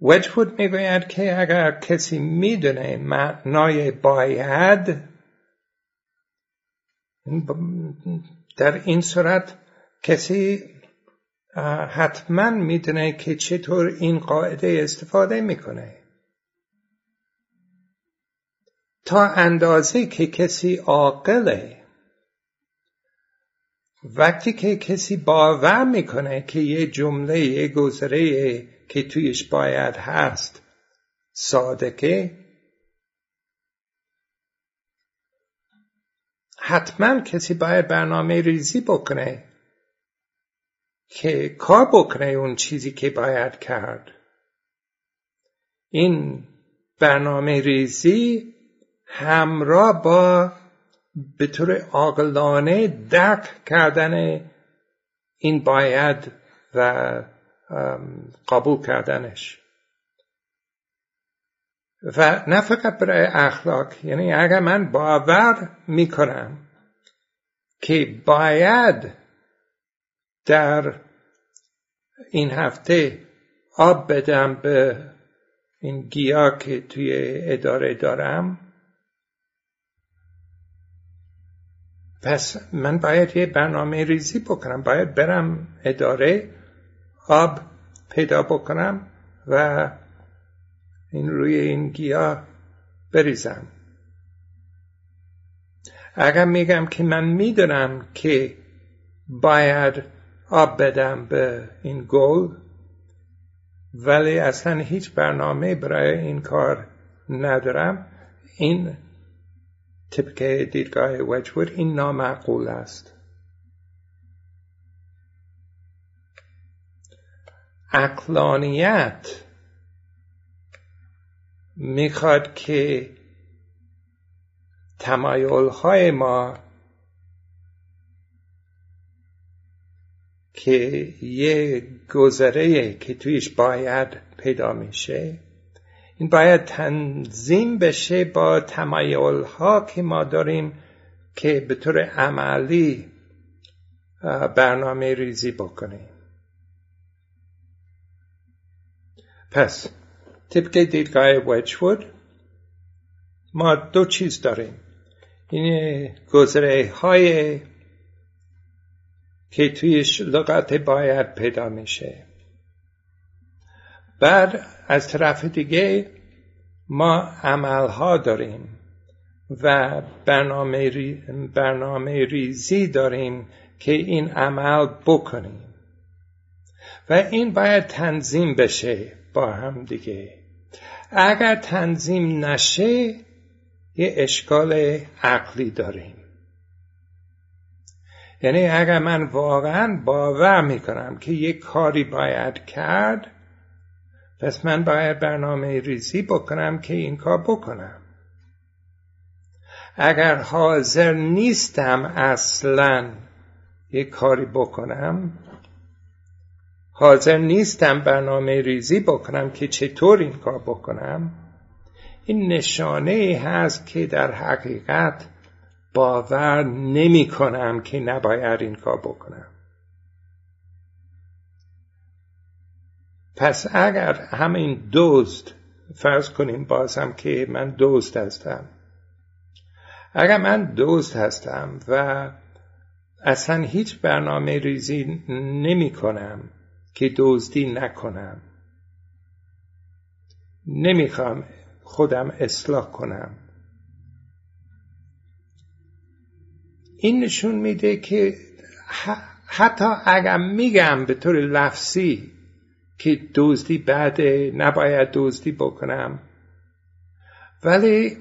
وجود می‌گوید که اگر کسی می‌دونه معنای باید در این صورت کسی حتما می‌دونه که چطور این قاعده استفاده می‌کنه. تا اندازه که کسی عاقله وقتی که کسی باور می‌کنه که یه جمله یه گذره که تویش باید هست صادقه. حتما کسی باید برنامه ریزی بکنه که کار بکنه اون چیزی که باید کرد. این برنامه ریزی همراه با به طور عاقلانه درک کردن این باید و قبول کردنش. و نه فقط برای اخلاق یعنی اگر من باور می‌کنم که باید در این هفته آب بدم به این گیاه که توی اداره دارم پس من باید یه برنامه ریزی بکنم باید برم اداره آب پیدا بکنم و این روی این گیاه بریزم. اگر میگم که من می‌دونم که باید آب بدم به این گل ولی اصلا هیچ برنامه برای این کار ندارم. این طبق دیدگاه وجود این نامعقول است. اقلانیت می‌خواد که تمایل های ما که یه گذره که تویش باید پیدا میشه این باید تنظیم بشه با تمایل ها که ما داریم که به طور عملی برنامه ریزی بکنیم. پس طبق دیدگاه وجود ما دو چیز داریم. این گذره های که تویش لغت باید پیدا میشه. بعد از طرف دیگه ما عملها داریم و برنامه, برنامه ریزی داریم که این عمل بکنیم. و این باید تنظیم بشه. با هم دیگه. اگر تنظیم نشه یه اشکال عقلی داریم. یعنی اگر من واقعا باور می‌کنم که یک کاری باید کرد پس من باید برنامه ریزی بکنم که این کار بکنم. اگر حاضر نیستم اصلا یک کاری بکنم حاضر نیستم برنامه ریزی بکنم که چطور این کار بکنم. این نشانه هست که در حقیقت باور نمی کنم که نباید این کار بکنم. پس اگر همین دوست فرض کنیم بازم که من دوست هستم. اگر من دوست هستم و اصلا هیچ برنامه ریزی نمی کنم که دزدی نکنم. نمی‌خوام خودم اصلاح کنم. این نشون میده که حتی اگر میگم به طور لفظی که دزدی بعده نباید دزدی بکنم ولی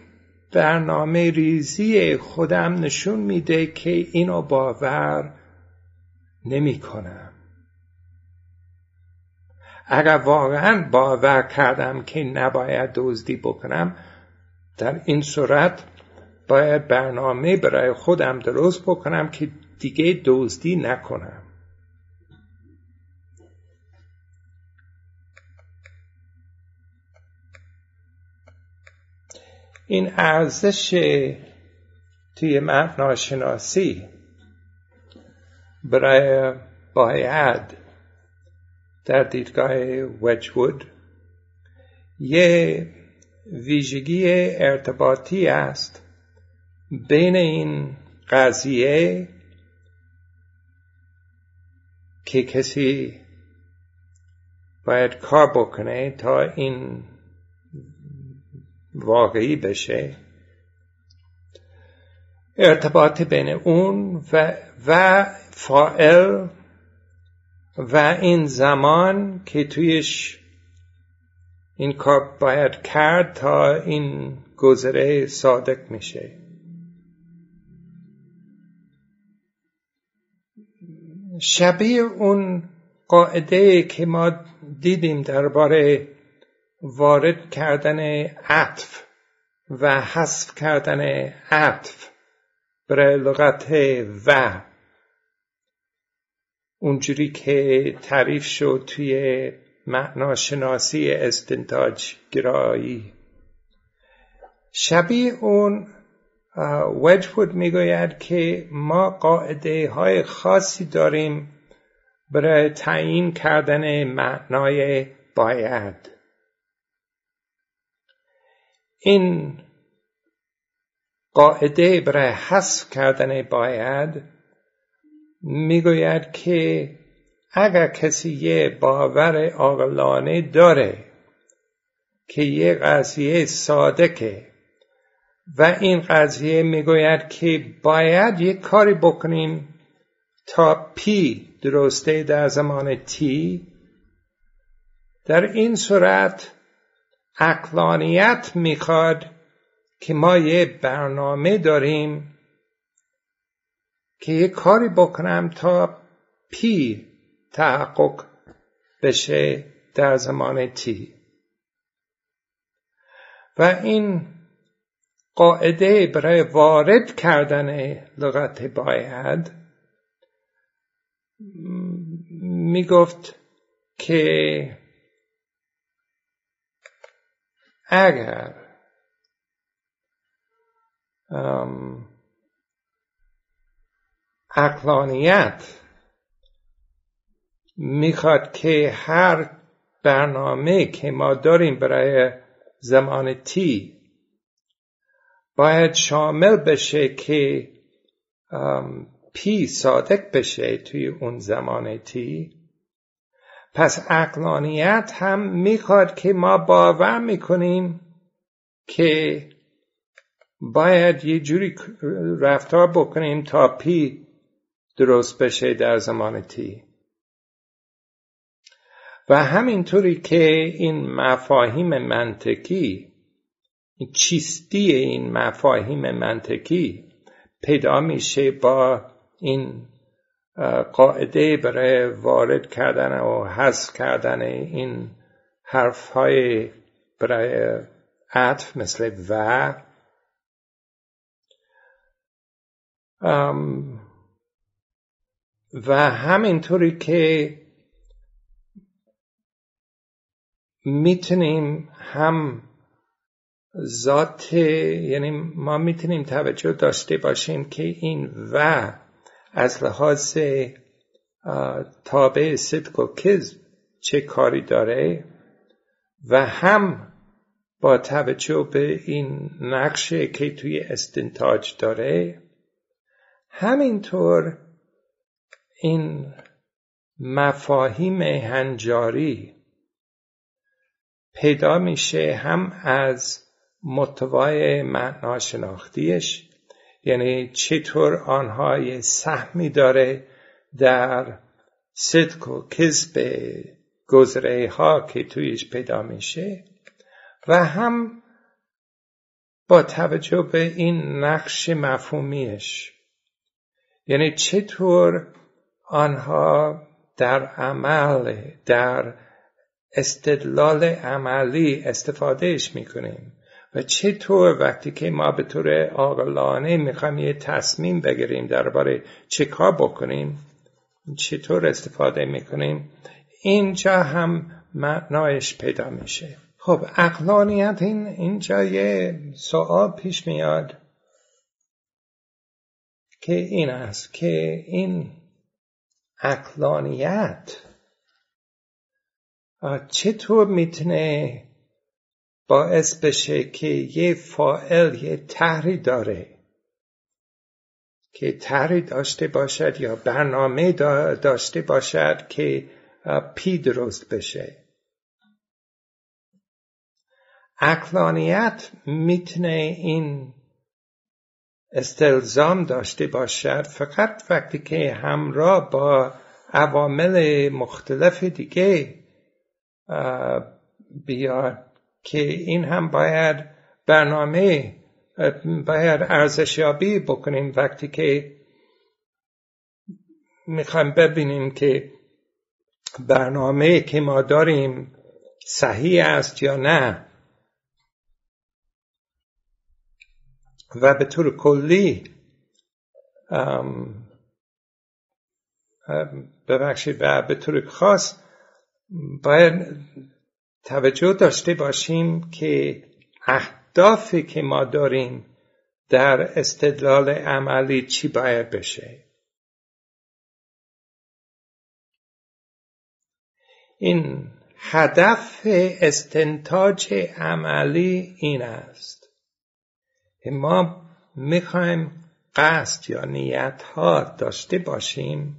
برنامه ریزی خودم نشون میده که اینو باور نمی کنم اگر واقعا باور کردم که نباید دزدی بکنم در این صورت باید برنامه برای خودم درست بکنم که دیگه دزدی نکنم. این ارزش توی معناشناسی برای باید در دیدگاه وجود یه ویژگی ارتباطی است بین این قضیه که کسی باید کار بکنه تا این واقعی بشه. ارتباط بین اون و, و فائل و این زمان که تویش این کار باید کرد تا این گذره صادق میشه. شبیه اون قاعده که ما دیدیم درباره وارد کردن عطف و حذف کردن عطف برای لغت و اونجوری که تعریف شد توی معناشناسی استنتاج گرایی. شبیه اون وجود می‌گوید که ما قاعده های خاصی داریم برای تعیین کردن معنای باید. این قاعده برای حذف کردن باید می‌گوید که اگر کسی یه باور عاقلانه داره که یه قضیه صادقه و این قضیه می‌گوید که باید یک کاری بکنیم تا پی درسته در زمان تی در این صورت اقلانیت می‌خواد که ما یه برنامه داریم که یه کاری بکنم تا پی تحقق بشه در زمان تی و این قاعده برای وارد کردن لغت باید می‌گفت که اگر اقلانیت می‌خواد که هر برنامه که ما داریم برای زمان تی باید شامل بشه که پی صادق بشه توی اون زمان تی پس اقلانیت هم می‌خواد که ما باور می‌کنیم که باید یه جوری رفتار بکنیم تا پی درست بشه در زمان تی. و همینطوری که این مفاهیم منطقی چیستی این مفاهیم منطقی پیدا میشه با این قاعده برای وارد کردن و حذف کردن این حرف های برای عطف مثل و. و همینطوری که می‌تونیم هم ذات یعنی ما می‌تونیم توجه داشته باشیم که این و از لحاظ تابع صدق و کذب چه کاری داره و هم با توجه به این نقشه که توی استنتاج داره. همینطور این مفاهیم هنجاری پیدا میشه هم از متوای معناشناختیش یعنی چطور آنها سهمی داره در صدق و کذب گذره ها که تویش پیدا میشه و هم با توجه به این نقش مفهومیش. یعنی چطور آنها در عمل در استدلال عملی استفادهش می‌کنیم. و چطور وقتی که ما به طور عاقلانه می‌خوایم یه تصمیم بگیریم درباره چه کار بکنیم چطور استفاده می‌کنیم اینجا هم معنایش پیدا میشه. خب اقلانیت این اینجا یه سوال پیش میاد که این است که این اقلانیت. چطور می‌تونه باعث بشه که یه فائل یه تحری داره؟ که تحری داشته باشد یا برنامه داشته باشد که پی درست بشه؟ اقلانیت می‌تونه این استلزام داشته باشد فقط وقتی که همراه با عوامل مختلف دیگه بیاد که این هم باید برنامه باید ارزشیابی بکنیم. وقتی که می‌خوایم ببینیم که برنامه که ما داریم صحیح است یا نه و به طور کلی ببخشید و به طور خاص باید توجه داشته باشیم که اهدافی که ما داریم در استدلال عملی چی باید بشه. این هدف استنتاج عملی این است. ما می‌خوایم قصد یا نیت ها داشته باشیم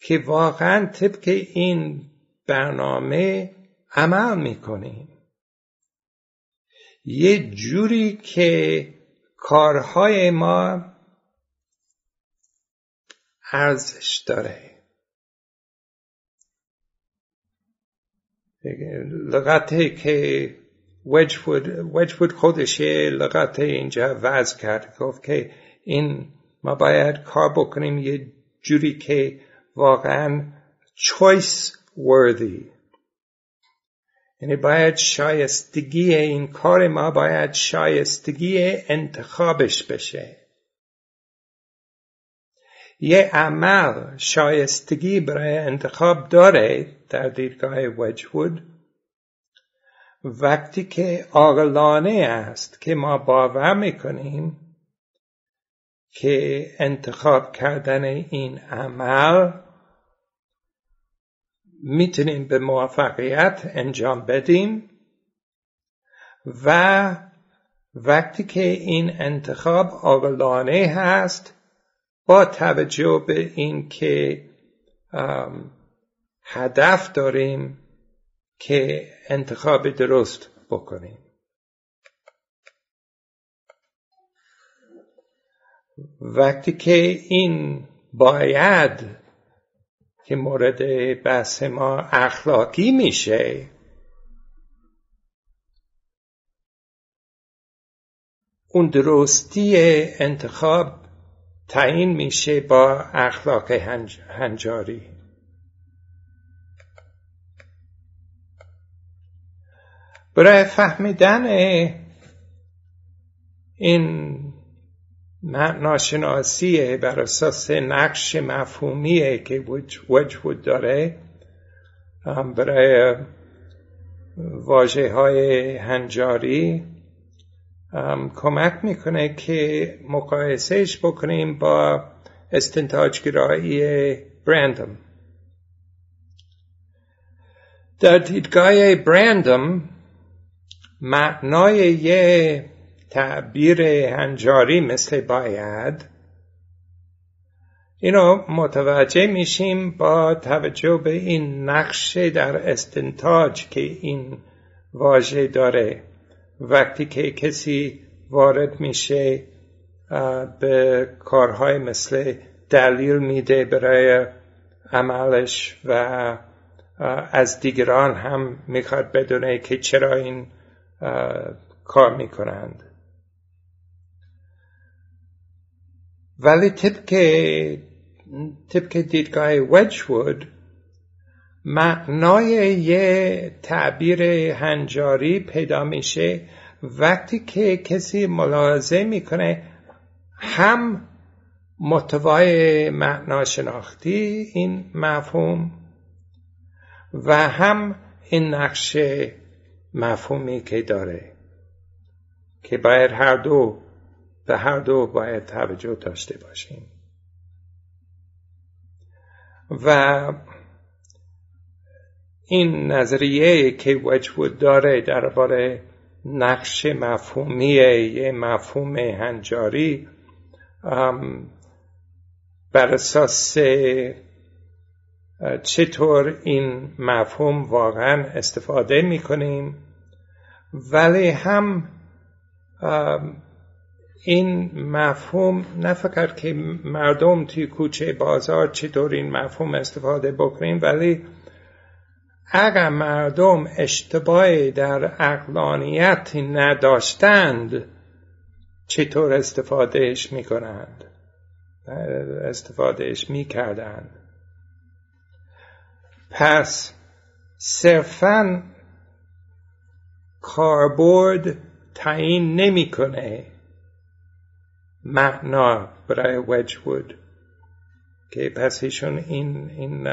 که واقعا طبق این برنامه عمل می‌کنیم. یه جوری که کارهای ما ارزش داره. لغتی که وجود خودش لغت اینجا وضع کرد. گفت که این ما باید کار بکنیم یه جوری که واقعا choice worthy. یعنی باید شایستگی این کار ما باید شایستگی انتخابش بشه. یه عمل شایستگی برای انتخاب داره در دیدگاه وجود وقتی که عاقلانه است که ما باور می‌کنیم که انتخاب کردن این عمل می‌تونیم به موفقیت انجام بدیم و وقتی که این انتخاب عاقلانه هست با توجه به این که هدف داریم که انتخاب درست بکنیم. وقتی که این باید که مورد بحث ما اخلاقی میشه اون درستی انتخاب تعیین میشه با اخلاق هنجاری. برای فهمیدن این ناشناسی بر اساس نقش مفهومی که وجود داره برای واجه های هنجاری کمک می‌کنه که مقایسهش بکنیم با استنتاجگرایی برندم. در دیدگاه برندم معنای یه تعبیر هنجاری مثل باید اینو متوجه میشیم با توجه به این نقشه در استنتاج که این واژه داره. وقتی که کسی وارد میشه به کارهای مثل دلیل میده برای عملش و از دیگران هم می‌خواد بدونه که چرا این کار می‌کنند. ولی طبق طبق دیدگاه وجود معنای یه تعبیر هنجاری پیدا میشه وقتی که کسی ملاحظه می‌کنه هم متوای معناشناختی این مفهوم و هم این نقش مفهومی که داره که باید هر دو به هر دو باید توجه داشته باشیم. و این نظریه که وجود داره درباره نقش مفهومی یه مفهوم هنجاری بر اساس چطور این مفهوم واقعا استفاده می کنیم ولی هم این مفهوم نه فقط که مردم توی کوچه بازار چطور این مفهوم استفاده بکنیم ولی اگر مردم اشتباهی در اقلانیت نداشتند چطور استفادهش می‌کنند؟ استفادهش می‌کردند. پس صرفا کاربرد تعیین نمی‌کنه. معنا برای وجود که پس ایشون این, این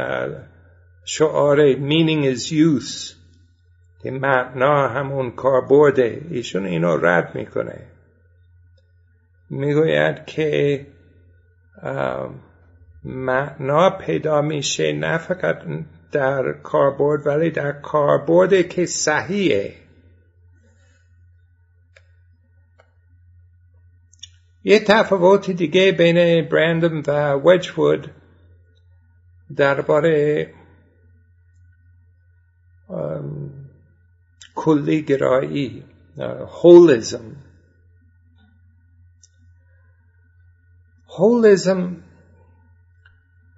شعار meaning is use. که معنا همون کاربرده. ایشون اینو رد می‌کنه. می‌گوید که معنا پیدا میشه نه فقط در کاربرد ولی در کاربرد که صحیحه. یه تفاوت دیگه بین برندم و وجوود درباره کلی گرایی هولزم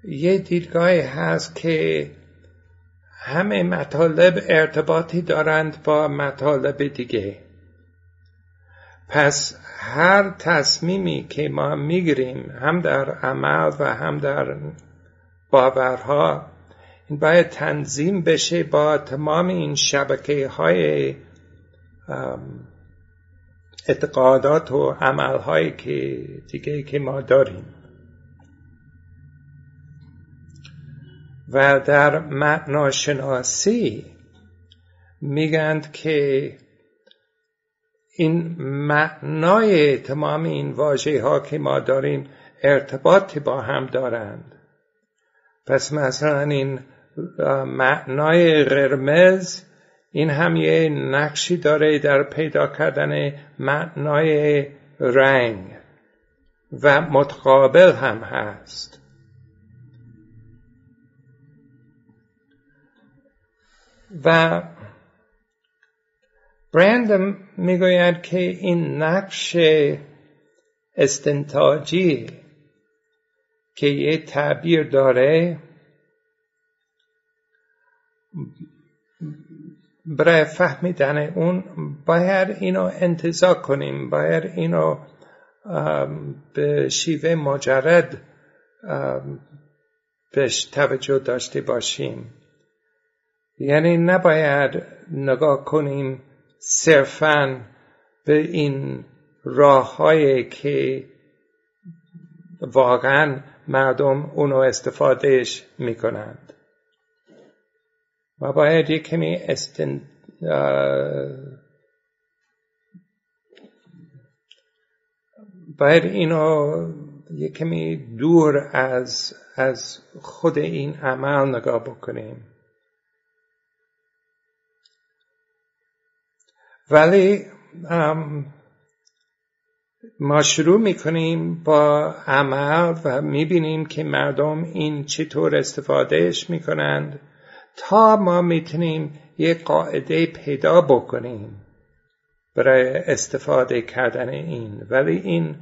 یه دیدگاهی هست که همه مطالب ارتباطی دارند با مطالب دیگه. پس هر تصمیمی که ما می‌گیریم هم در عمل و هم در باورها این باید تنظیم بشه با تمام این شبکه های اعتقادات و عملهایی که دیگه که ما داریم. و در معناشناسی میگند که این معنای تمام این واژه ها که ما داریم ارتباطی با هم دارند. پس مثلا این معنای قرمز این هم یه نقشی داره در پیدا کردن معنای رنگ و متقابل هم هست. و برندم می‌گوید که این نقش استنتاجی که یه تعبیر داره برای فهمیدن اون باید اینو انتظار کنیم باید اینو به شیوه مجرد بهش توجه داشته باشیم. یعنی نباید نگاه کنیم صرفا به این راههایی که واقعا مردم اونو استفادهش می‌کنند. و باید یک کمی استن باید اینو یک کمی دور از از خود این عمل نگاه بکنیم. ولی ما شروع می‌کنیم با عمل و می‌بینیم که مردم این چطور استفادهش می‌کنند تا ما می‌تونیم یک قاعده پیدا بکنیم برای استفاده کردن این. ولی این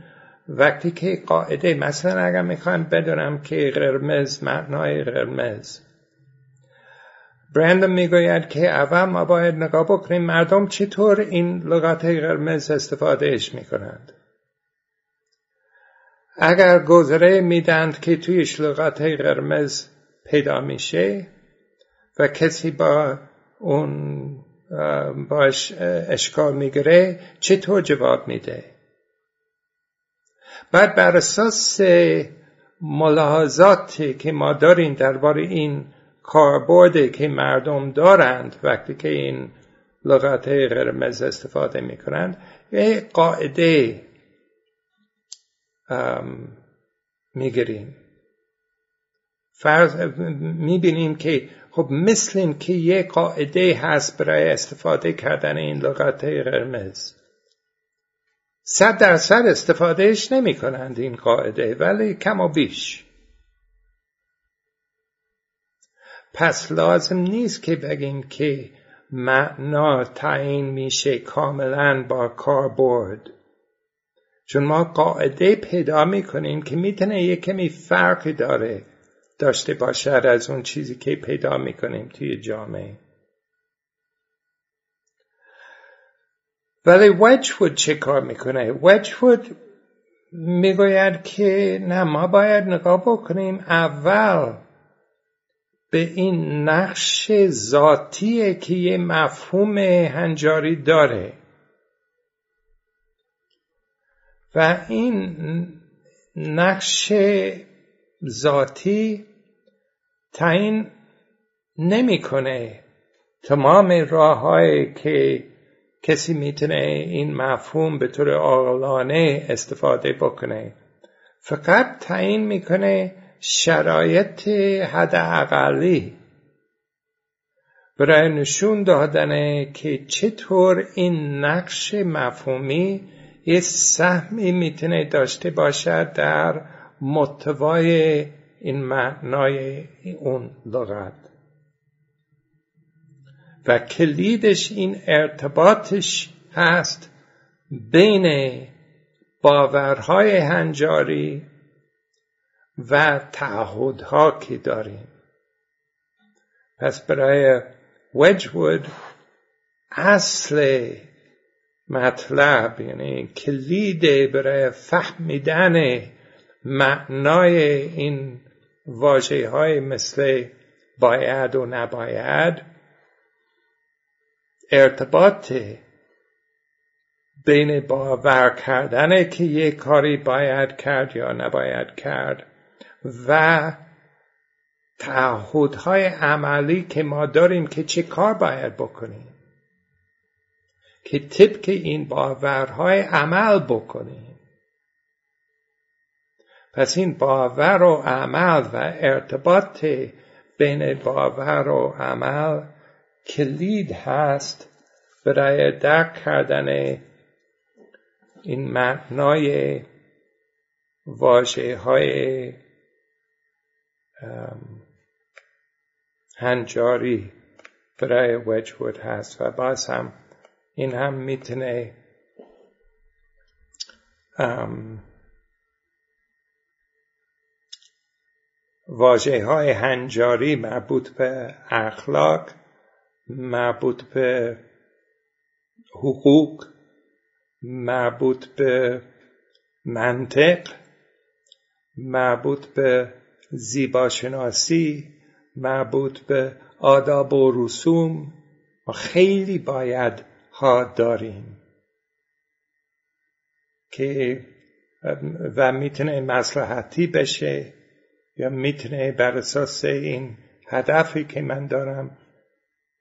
وقتی که قاعده مثلا اگر می‌خوایم بدونم که قرمز معنای قرمز برندم می‌گوید که اول ما باید نگاه بکنیم مردم چطور این لغت قرمز استفادهش می‌کنند. اگر گذره میدند که تویش لغت قرمز پیدا میشه و کسی با اون باش اشکال می‌گیره چطور جواب میده؟ بعد بر اساس ملاحظاتی که ما داریم درباره این کاربردی که مردم دارند وقتی که این لغت قرمز استفاده می‌کنند یه قاعده می‌گیریم. فرض می‌بینیم که خب مثل که یه قاعده هست برای استفاده کردن این لغت قرمز. صد درصد استفادهش نمی کنند این قاعده ولی کم و بیش. پس لازم نیست که بگیم که معنا تعیین میشه کاملا با کاربرد. چون ما قاعده پیدا می‌کنیم که می‌تونه یه کمی فرقی داره داشته باشد از اون چیزی که پیدا می‌کنیم توی جامعه. ولی وجود چه کار می‌کنه؟ وجود می‌گوید که نه ما باید نگاه بکنیم اول به این نقش ذاتیه که یه مفهوم هنجاری داره. و این نقش ذاتی تعیین نمی‌کنه تمام راه که کسی می‌تونه این مفهوم به طور عاقلانه استفاده بکنه. فقط تعیین می‌کنه شرایط حد اقلی برای نشون دادن که چطور این نقش مفهومی یه سهمی می‌تونه داشته باشد در محتوای این معنای اون لغت. و کلیدش این ارتباطش هست بین باورهای هنجاری و تعهدها که داریم. پس برای وجود اصل مطلب یعنی کلید برای فهمیدن معنای این واجه های مثل باید و نباید ارتباط بین باور کردن که یک کاری باید کرد یا نباید کرد و تعهدهای عملی که ما داریم که چه کار باید بکنیم؟ که طبق این باورهای عمل بکنیم. پس این باور و عمل و ارتباط بین باور و عمل کلید هست برای درک کردن این معنای واجه های هنجاری برای وجود هست و باز هم این هم می‌تونه واجه های هنجاری مربوط به اخلاق مربوط به حقوق مربوط به منطق مربوط به زیباشناسی مربوط به آداب و رسوم ما خیلی باید ها داریم. که و می‌تونه مسلحتی بشه یا می‌تونه بر اساس این هدفی که من دارم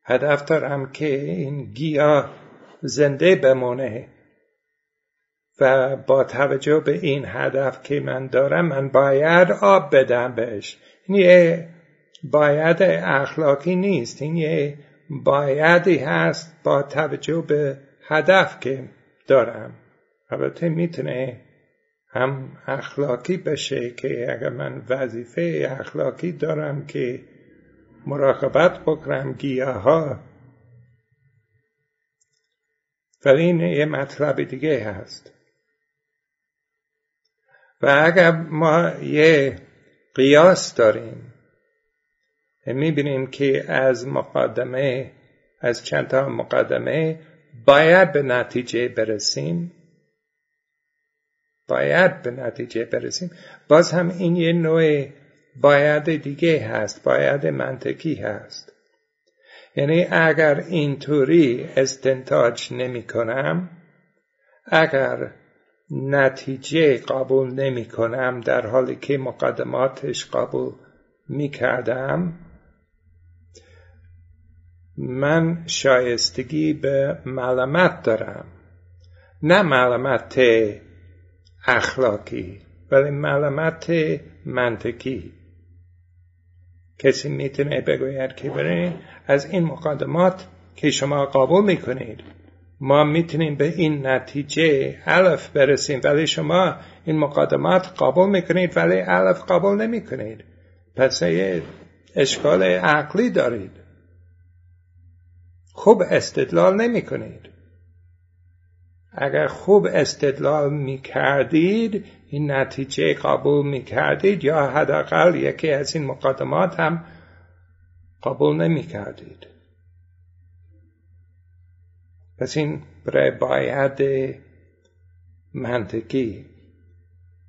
هدف دارم که این گیاه زنده بمونه. و با توجه به این هدف که من دارم من باید آب بدم بهش. این یه باید اخلاقی نیست. این یه بایدی هست با توجه به هدف که دارم. البته می‌تونه هم اخلاقی بشه که اگر من وظیفه اخلاقی دارم که مراقبت بکنم گیاه ها ولی این یه مطلب دیگه هست. و اگر ما یه قیاس داریم می‌بینیم که از مقدمه از چند تا مقدمه باید به نتیجه برسیم. باید به نتیجه برسیم. باز هم این یه نوع باید دیگه هست باید منطقی هست. یعنی اگر اینطوری استنتاج نمی کنم اگر نتیجه قبول نمی کنم در حالی که مقدماتش قبول می کردم من شایستگی به معلومت دارم. نه معلومت اخلاقی ولی معلومت منطقی. کسی می‌تونه بگوید که برای از این مقدمات که شما قبول می‌کنید ما می‌تونیم به این نتیجه الف برسیم. ولی شما این مقدمات قبول می‌کنید ولی الف قبول نمی‌کنید. پس یه اشکال عقلی دارید. خوب استدلال نمی کنید اگر خوب استدلال می کردید این نتیجه قبول می کردید یا حداقل یکی از این مقدمات هم قبول نمی کردید پس این برای باید منطقی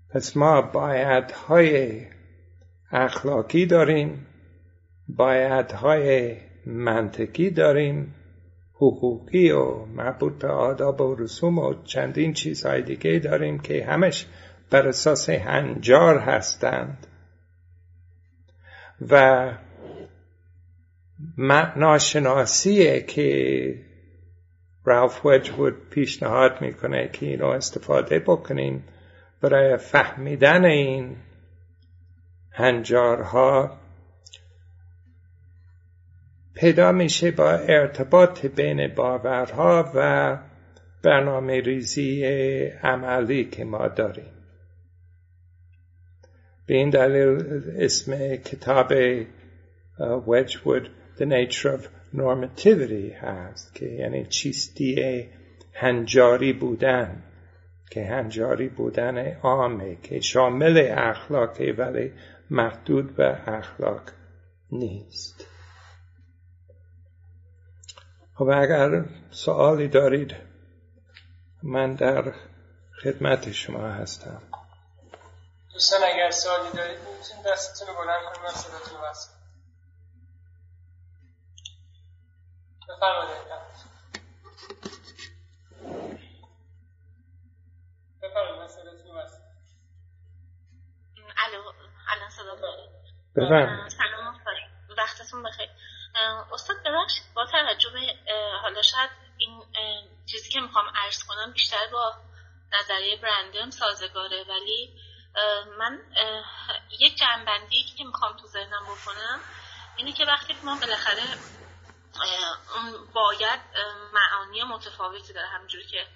پس ما باید های اخلاقی داریم باید های منطقی داریم حقوقی و مربوط به آداب و رسوم و چندین چیزهای دیگه داریم که همش بر اساس هنجار هستند و ناشناسیه که رالف وجود پیشنهاد می‌کنه که اینو استفاده بکنیم برای فهمیدن این هنجارها پیدا میشه با ارتباط بین باورها و برنامه ریزی عملی که ما داریم. به این دلیل اسم کتاب وجود The Nature of Normativity هست که یعنی چیستی هنجاری بودن که هنجاری بودن عامه که شامل اخلاقه ولی محدود به اخلاق نیست. خب اگر سوالی دارید من در خدمت شما هستم. دوستان اگر سوالی دارید می‌تونید دستتون رو بلند کنید من صداتون بفرمایید. بفرمایید صداتون وصل الو الان صدا دارید بفرمایید. سلام وقتتون بخیر. استاد ببخشید با توجه به حالا شاید این چیزی که می‌خوام عرض کنم بیشتر با نظریه برندم سازگاره ولی من یک جنبندی که می‌خوام تو ذهنم بکنم اینه که وقتی ما بالاخره باید معانی متفاوتی داره. همجوری که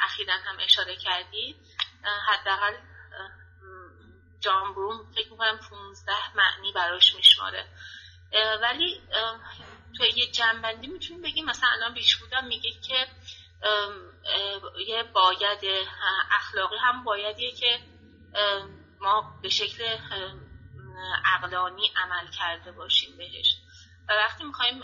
اخیرا هم اشاره کردی. حداقل جان بروم فکر می‌کنم 15 معنی براش میشماره. ولی توی یه جنبندی می‌تونیم بگیم مثلا الان بودم میگه که یه باید اخلاقی هم بایدیه که ما به شکل عقلانی عمل کرده باشیم بهش. و وقتی می‌خوایم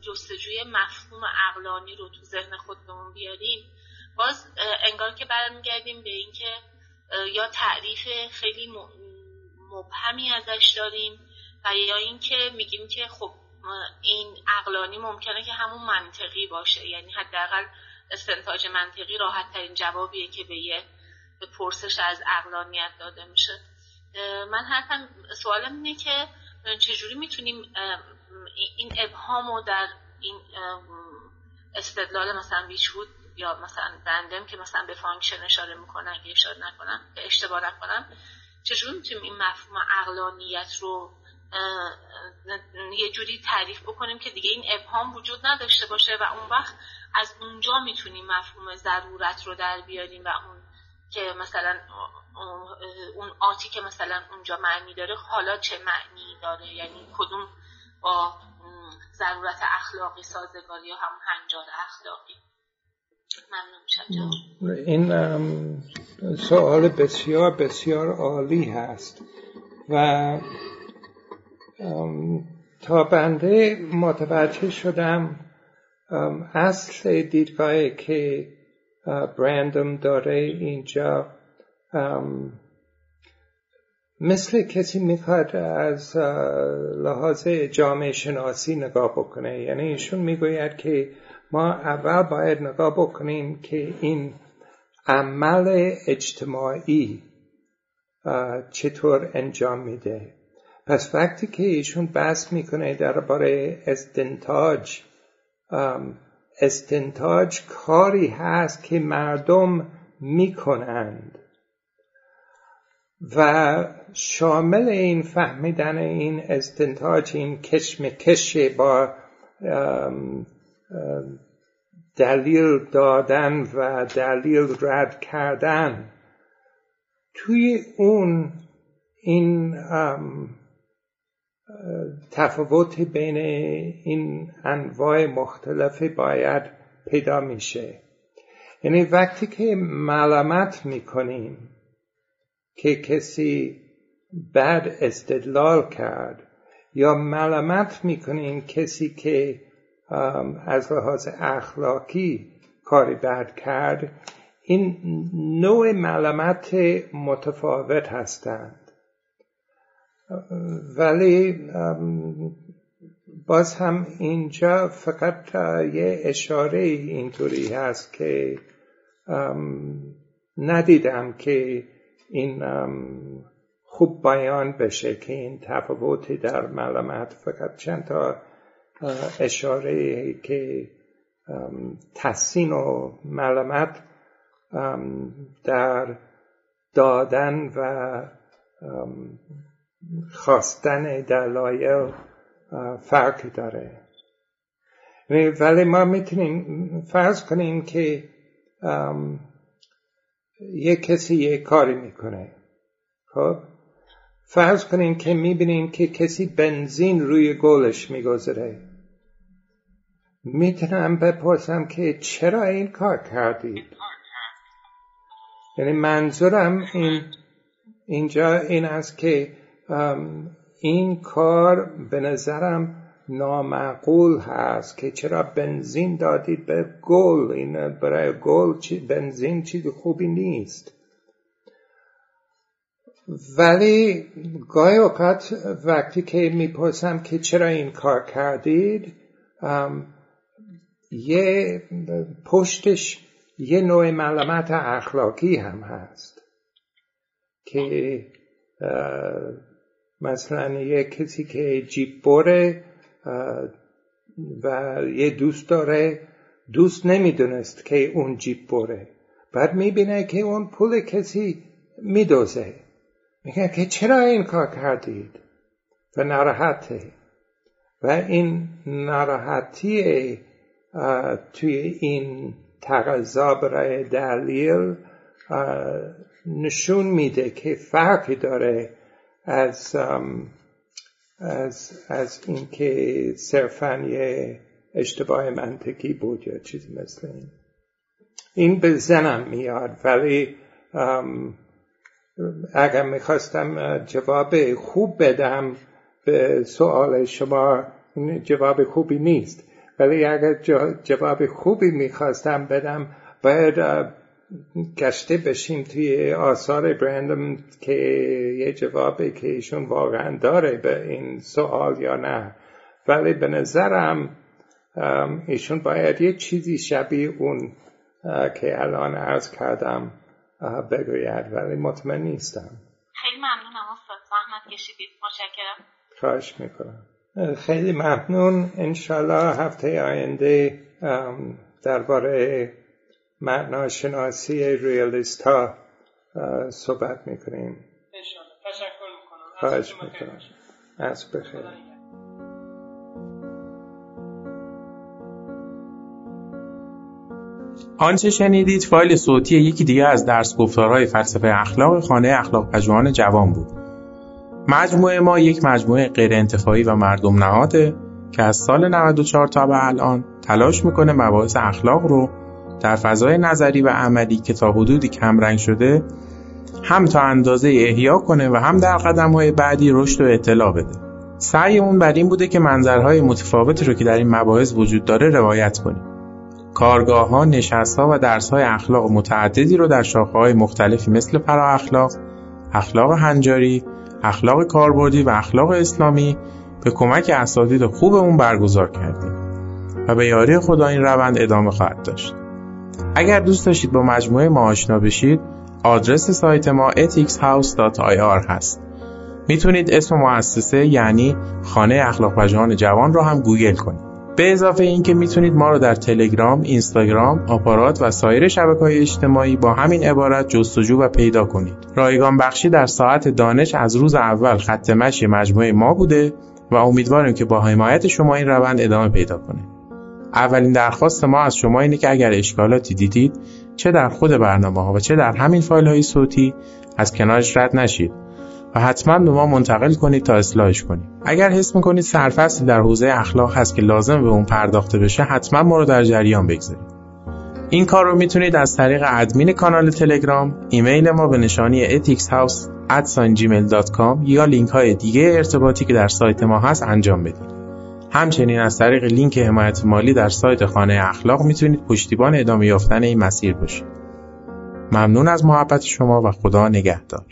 جستجوی مفهوم عقلانی رو تو ذهن خودمون بیاریم باز انگار که برمیگردیم به اینکه یا تعریف خیلی مبهمی ازش داریم و یا اینکه میگیم که خب این عقلانی ممکنه که همون منطقی باشه. یعنی حداقل استنتاج منطقی راحت ترین جوابیه که به یه پرسش از عقلانیت داده میشه. من حرفم سوالم اینه که چجوری می‌تونیم این ابهام رو در این استدلال مثلا بیچود یا مثلا بندم که مثلا به فانکشن اشاره می‌کنن اگه اشاره نکنم اشتباه نکنم چجوری می‌تونیم این مفهوم عقلانیت رو یه جوری تعریف بکنیم که دیگه این ابهام وجود نداشته باشه و اون وقت از اونجا می‌تونیم مفهوم ضرورت رو در بیاریم و اون که مثلا اون آتی که مثلا اونجا معنی داره حالا چه معنی داره؟ یعنی کدوم با ضرورت اخلاقی سازگاری یا همون هنجار اخلاقی؟ ممنون این سوال بسیار بسیار عالی هست و تا بنده متوجه شدم اصل دیدگاهی که برندم داره اینجا مثل کسی می‌خواد از لحاظ جامعه شناسی نگاه بکنه. یعنی ایشون می‌گوید که ما اول باید نگاه بکنیم که این عمل اجتماعی چطور انجام میده. پس وقتی که ایشون بحث می‌کنه درباره استنتاج استنتاج کاری هست که مردم می‌کنند. و شامل این فهمیدن این استنتاج این کشمکش با دلیل دادن و دلیل رد کردن توی اون این تفاوت بین این انواع مختلف باید پیدا میشه. یعنی وقتی که ملامت می‌کنیم که کسی بد استدلال کرد یا ملامت می‌کنیم کسی که از لحاظ اخلاقی کاری بد کرد این نوع ملامت متفاوت هستند. ولی باز هم اینجا فقط یه اشاره اینطوری هست که ندیدم که این خوب بیان بشه که این تفاوتی در ملامت فقط چند تا اشاره که تحسین و ملامت در دادن و خواستن دلایل فرق داره. ولی ما می‌تونیم فرض کنیم که یک کسی یک کاری می‌کنه. خب؟ فرض کنیم که می‌بینیم که کسی بنزین روی گلش میگذره می‌تونم بپرسم که چرا این کار کردید؟ یعنی منظورم این اینجا این است که این کار به نظرم نامعقول هست که چرا بنزین دادید به گل؟ این برای گل بنزین چیز خوبی نیست. ولی گاهی اوقات وقتی که می‌پرسم که چرا این کار کردید یه پشتش یه نوع ملامت اخلاقی هم هست که مثلا یه کسی که جیب بره و یه دوست داره دوست نمی‌دونست که اون جیب بره. بعد می‌بینه که اون پول کسی میدوزه. میگه که چرا این کار کردید؟ و ناراحته. و این ناراحتی توی این تقضا برای دلیل نشون میده که فرقی داره از از, از اینکه صرفا یه اشتباه منطقی بود یا چیزی مثل این. این به زنم میاد ولی اگر می‌خواستم جواب خوب بدم به سوال شما جواب خوبی نیست. ولی اگر جواب خوبی می‌خواستم بدم باید گشته بشیم توی آثار برندم که یه جوابی که ایشون واقعا داره به این سوال یا نه. ولی به نظرم ایشون باید یه چیزی شبیه اون که الان عرض کردم بگوید. ولی مطمئن نیستم. خیلی ممنونم استاد زحمت کشیدید. متشکرم. خواهش می‌کنم. خیلی ممنون. انشالله هفته آینده درباره معناشناسی ریالیست ها صحبت می‌کنیم. تشکر می‌کنم. خواهش می‌کنم. از بخیر آنچه شنیدید فایل صوتی یکی دیگه از درس گفتارهای فلسفه اخلاق خانه اخلاق پژوهان جوان بود. مجموعه ما یک مجموعه غیر انتفاعی و مردم نهاده که از سال 94 تا به الان تلاش می‌کنه مباحث اخلاق رو در فضای نظری و عملی که تا حدودی کمرنگ شده هم تا اندازه احیا کنه و هم در قدم های بعدی رشد و اطلاع بده. سعیمون بر این بوده که منظرهای متفاوتی رو که در این مباحث وجود داره روایت کنیم. کارگاه ها، نشست ها و درس های اخلاق متعددی رو در شاخه های مختلفی مثل پرا اخلاق، اخلاق هنجاری، اخلاق کاربردی و اخلاق اسلامی به کمک اساتید خوبمون برگزار کردیم و به یاری خدا این روند ادامه خواهد داشت. اگر دوست داشتید با مجموعه ما آشنا بشید آدرس سایت ما ethicshouse.ir هست می‌تونید اسم مؤسسه یعنی خانه اخلاق پژوهان جوان را هم گوگل کنید به اضافه اینکه می‌تونید ما رو در تلگرام، اینستاگرام، آپارات و سایر شبکه های اجتماعی با همین عبارت جستجو و پیدا کنید. رایگان بخشی در ساعت دانش از روز اول خط مشی مجموعه ما بوده و امیدواریم که با حمایت شما این روند ادامه پیدا کنه. اولین درخواست ما از شما اینه که اگر اشکالاتی دیدید چه در خود برنامه ها و چه در همین فایل های صوتی از کنارش رد نشید و حتما به ما منتقل کنید تا اصلاحش کنید اگر حس می‌کنید سرفصلی در حوزه اخلاق هست که لازم به اون پرداخته بشه حتما ما رو در جریان بگذارید این کار رو می‌تونید از طریق ادمین کانال تلگرام، ایمیل ما به نشانی ethicshouse@gmail.com یا لینک های دیگه ارتباطی که در سایت ما هست انجام بدید. همچنین از طریق لینک حمایت مالی در سایت خانه اخلاق می‌تونید پشتیبان ادامه یافتن این مسیر باشید. ممنون از محبت شما و خدا نگهدار.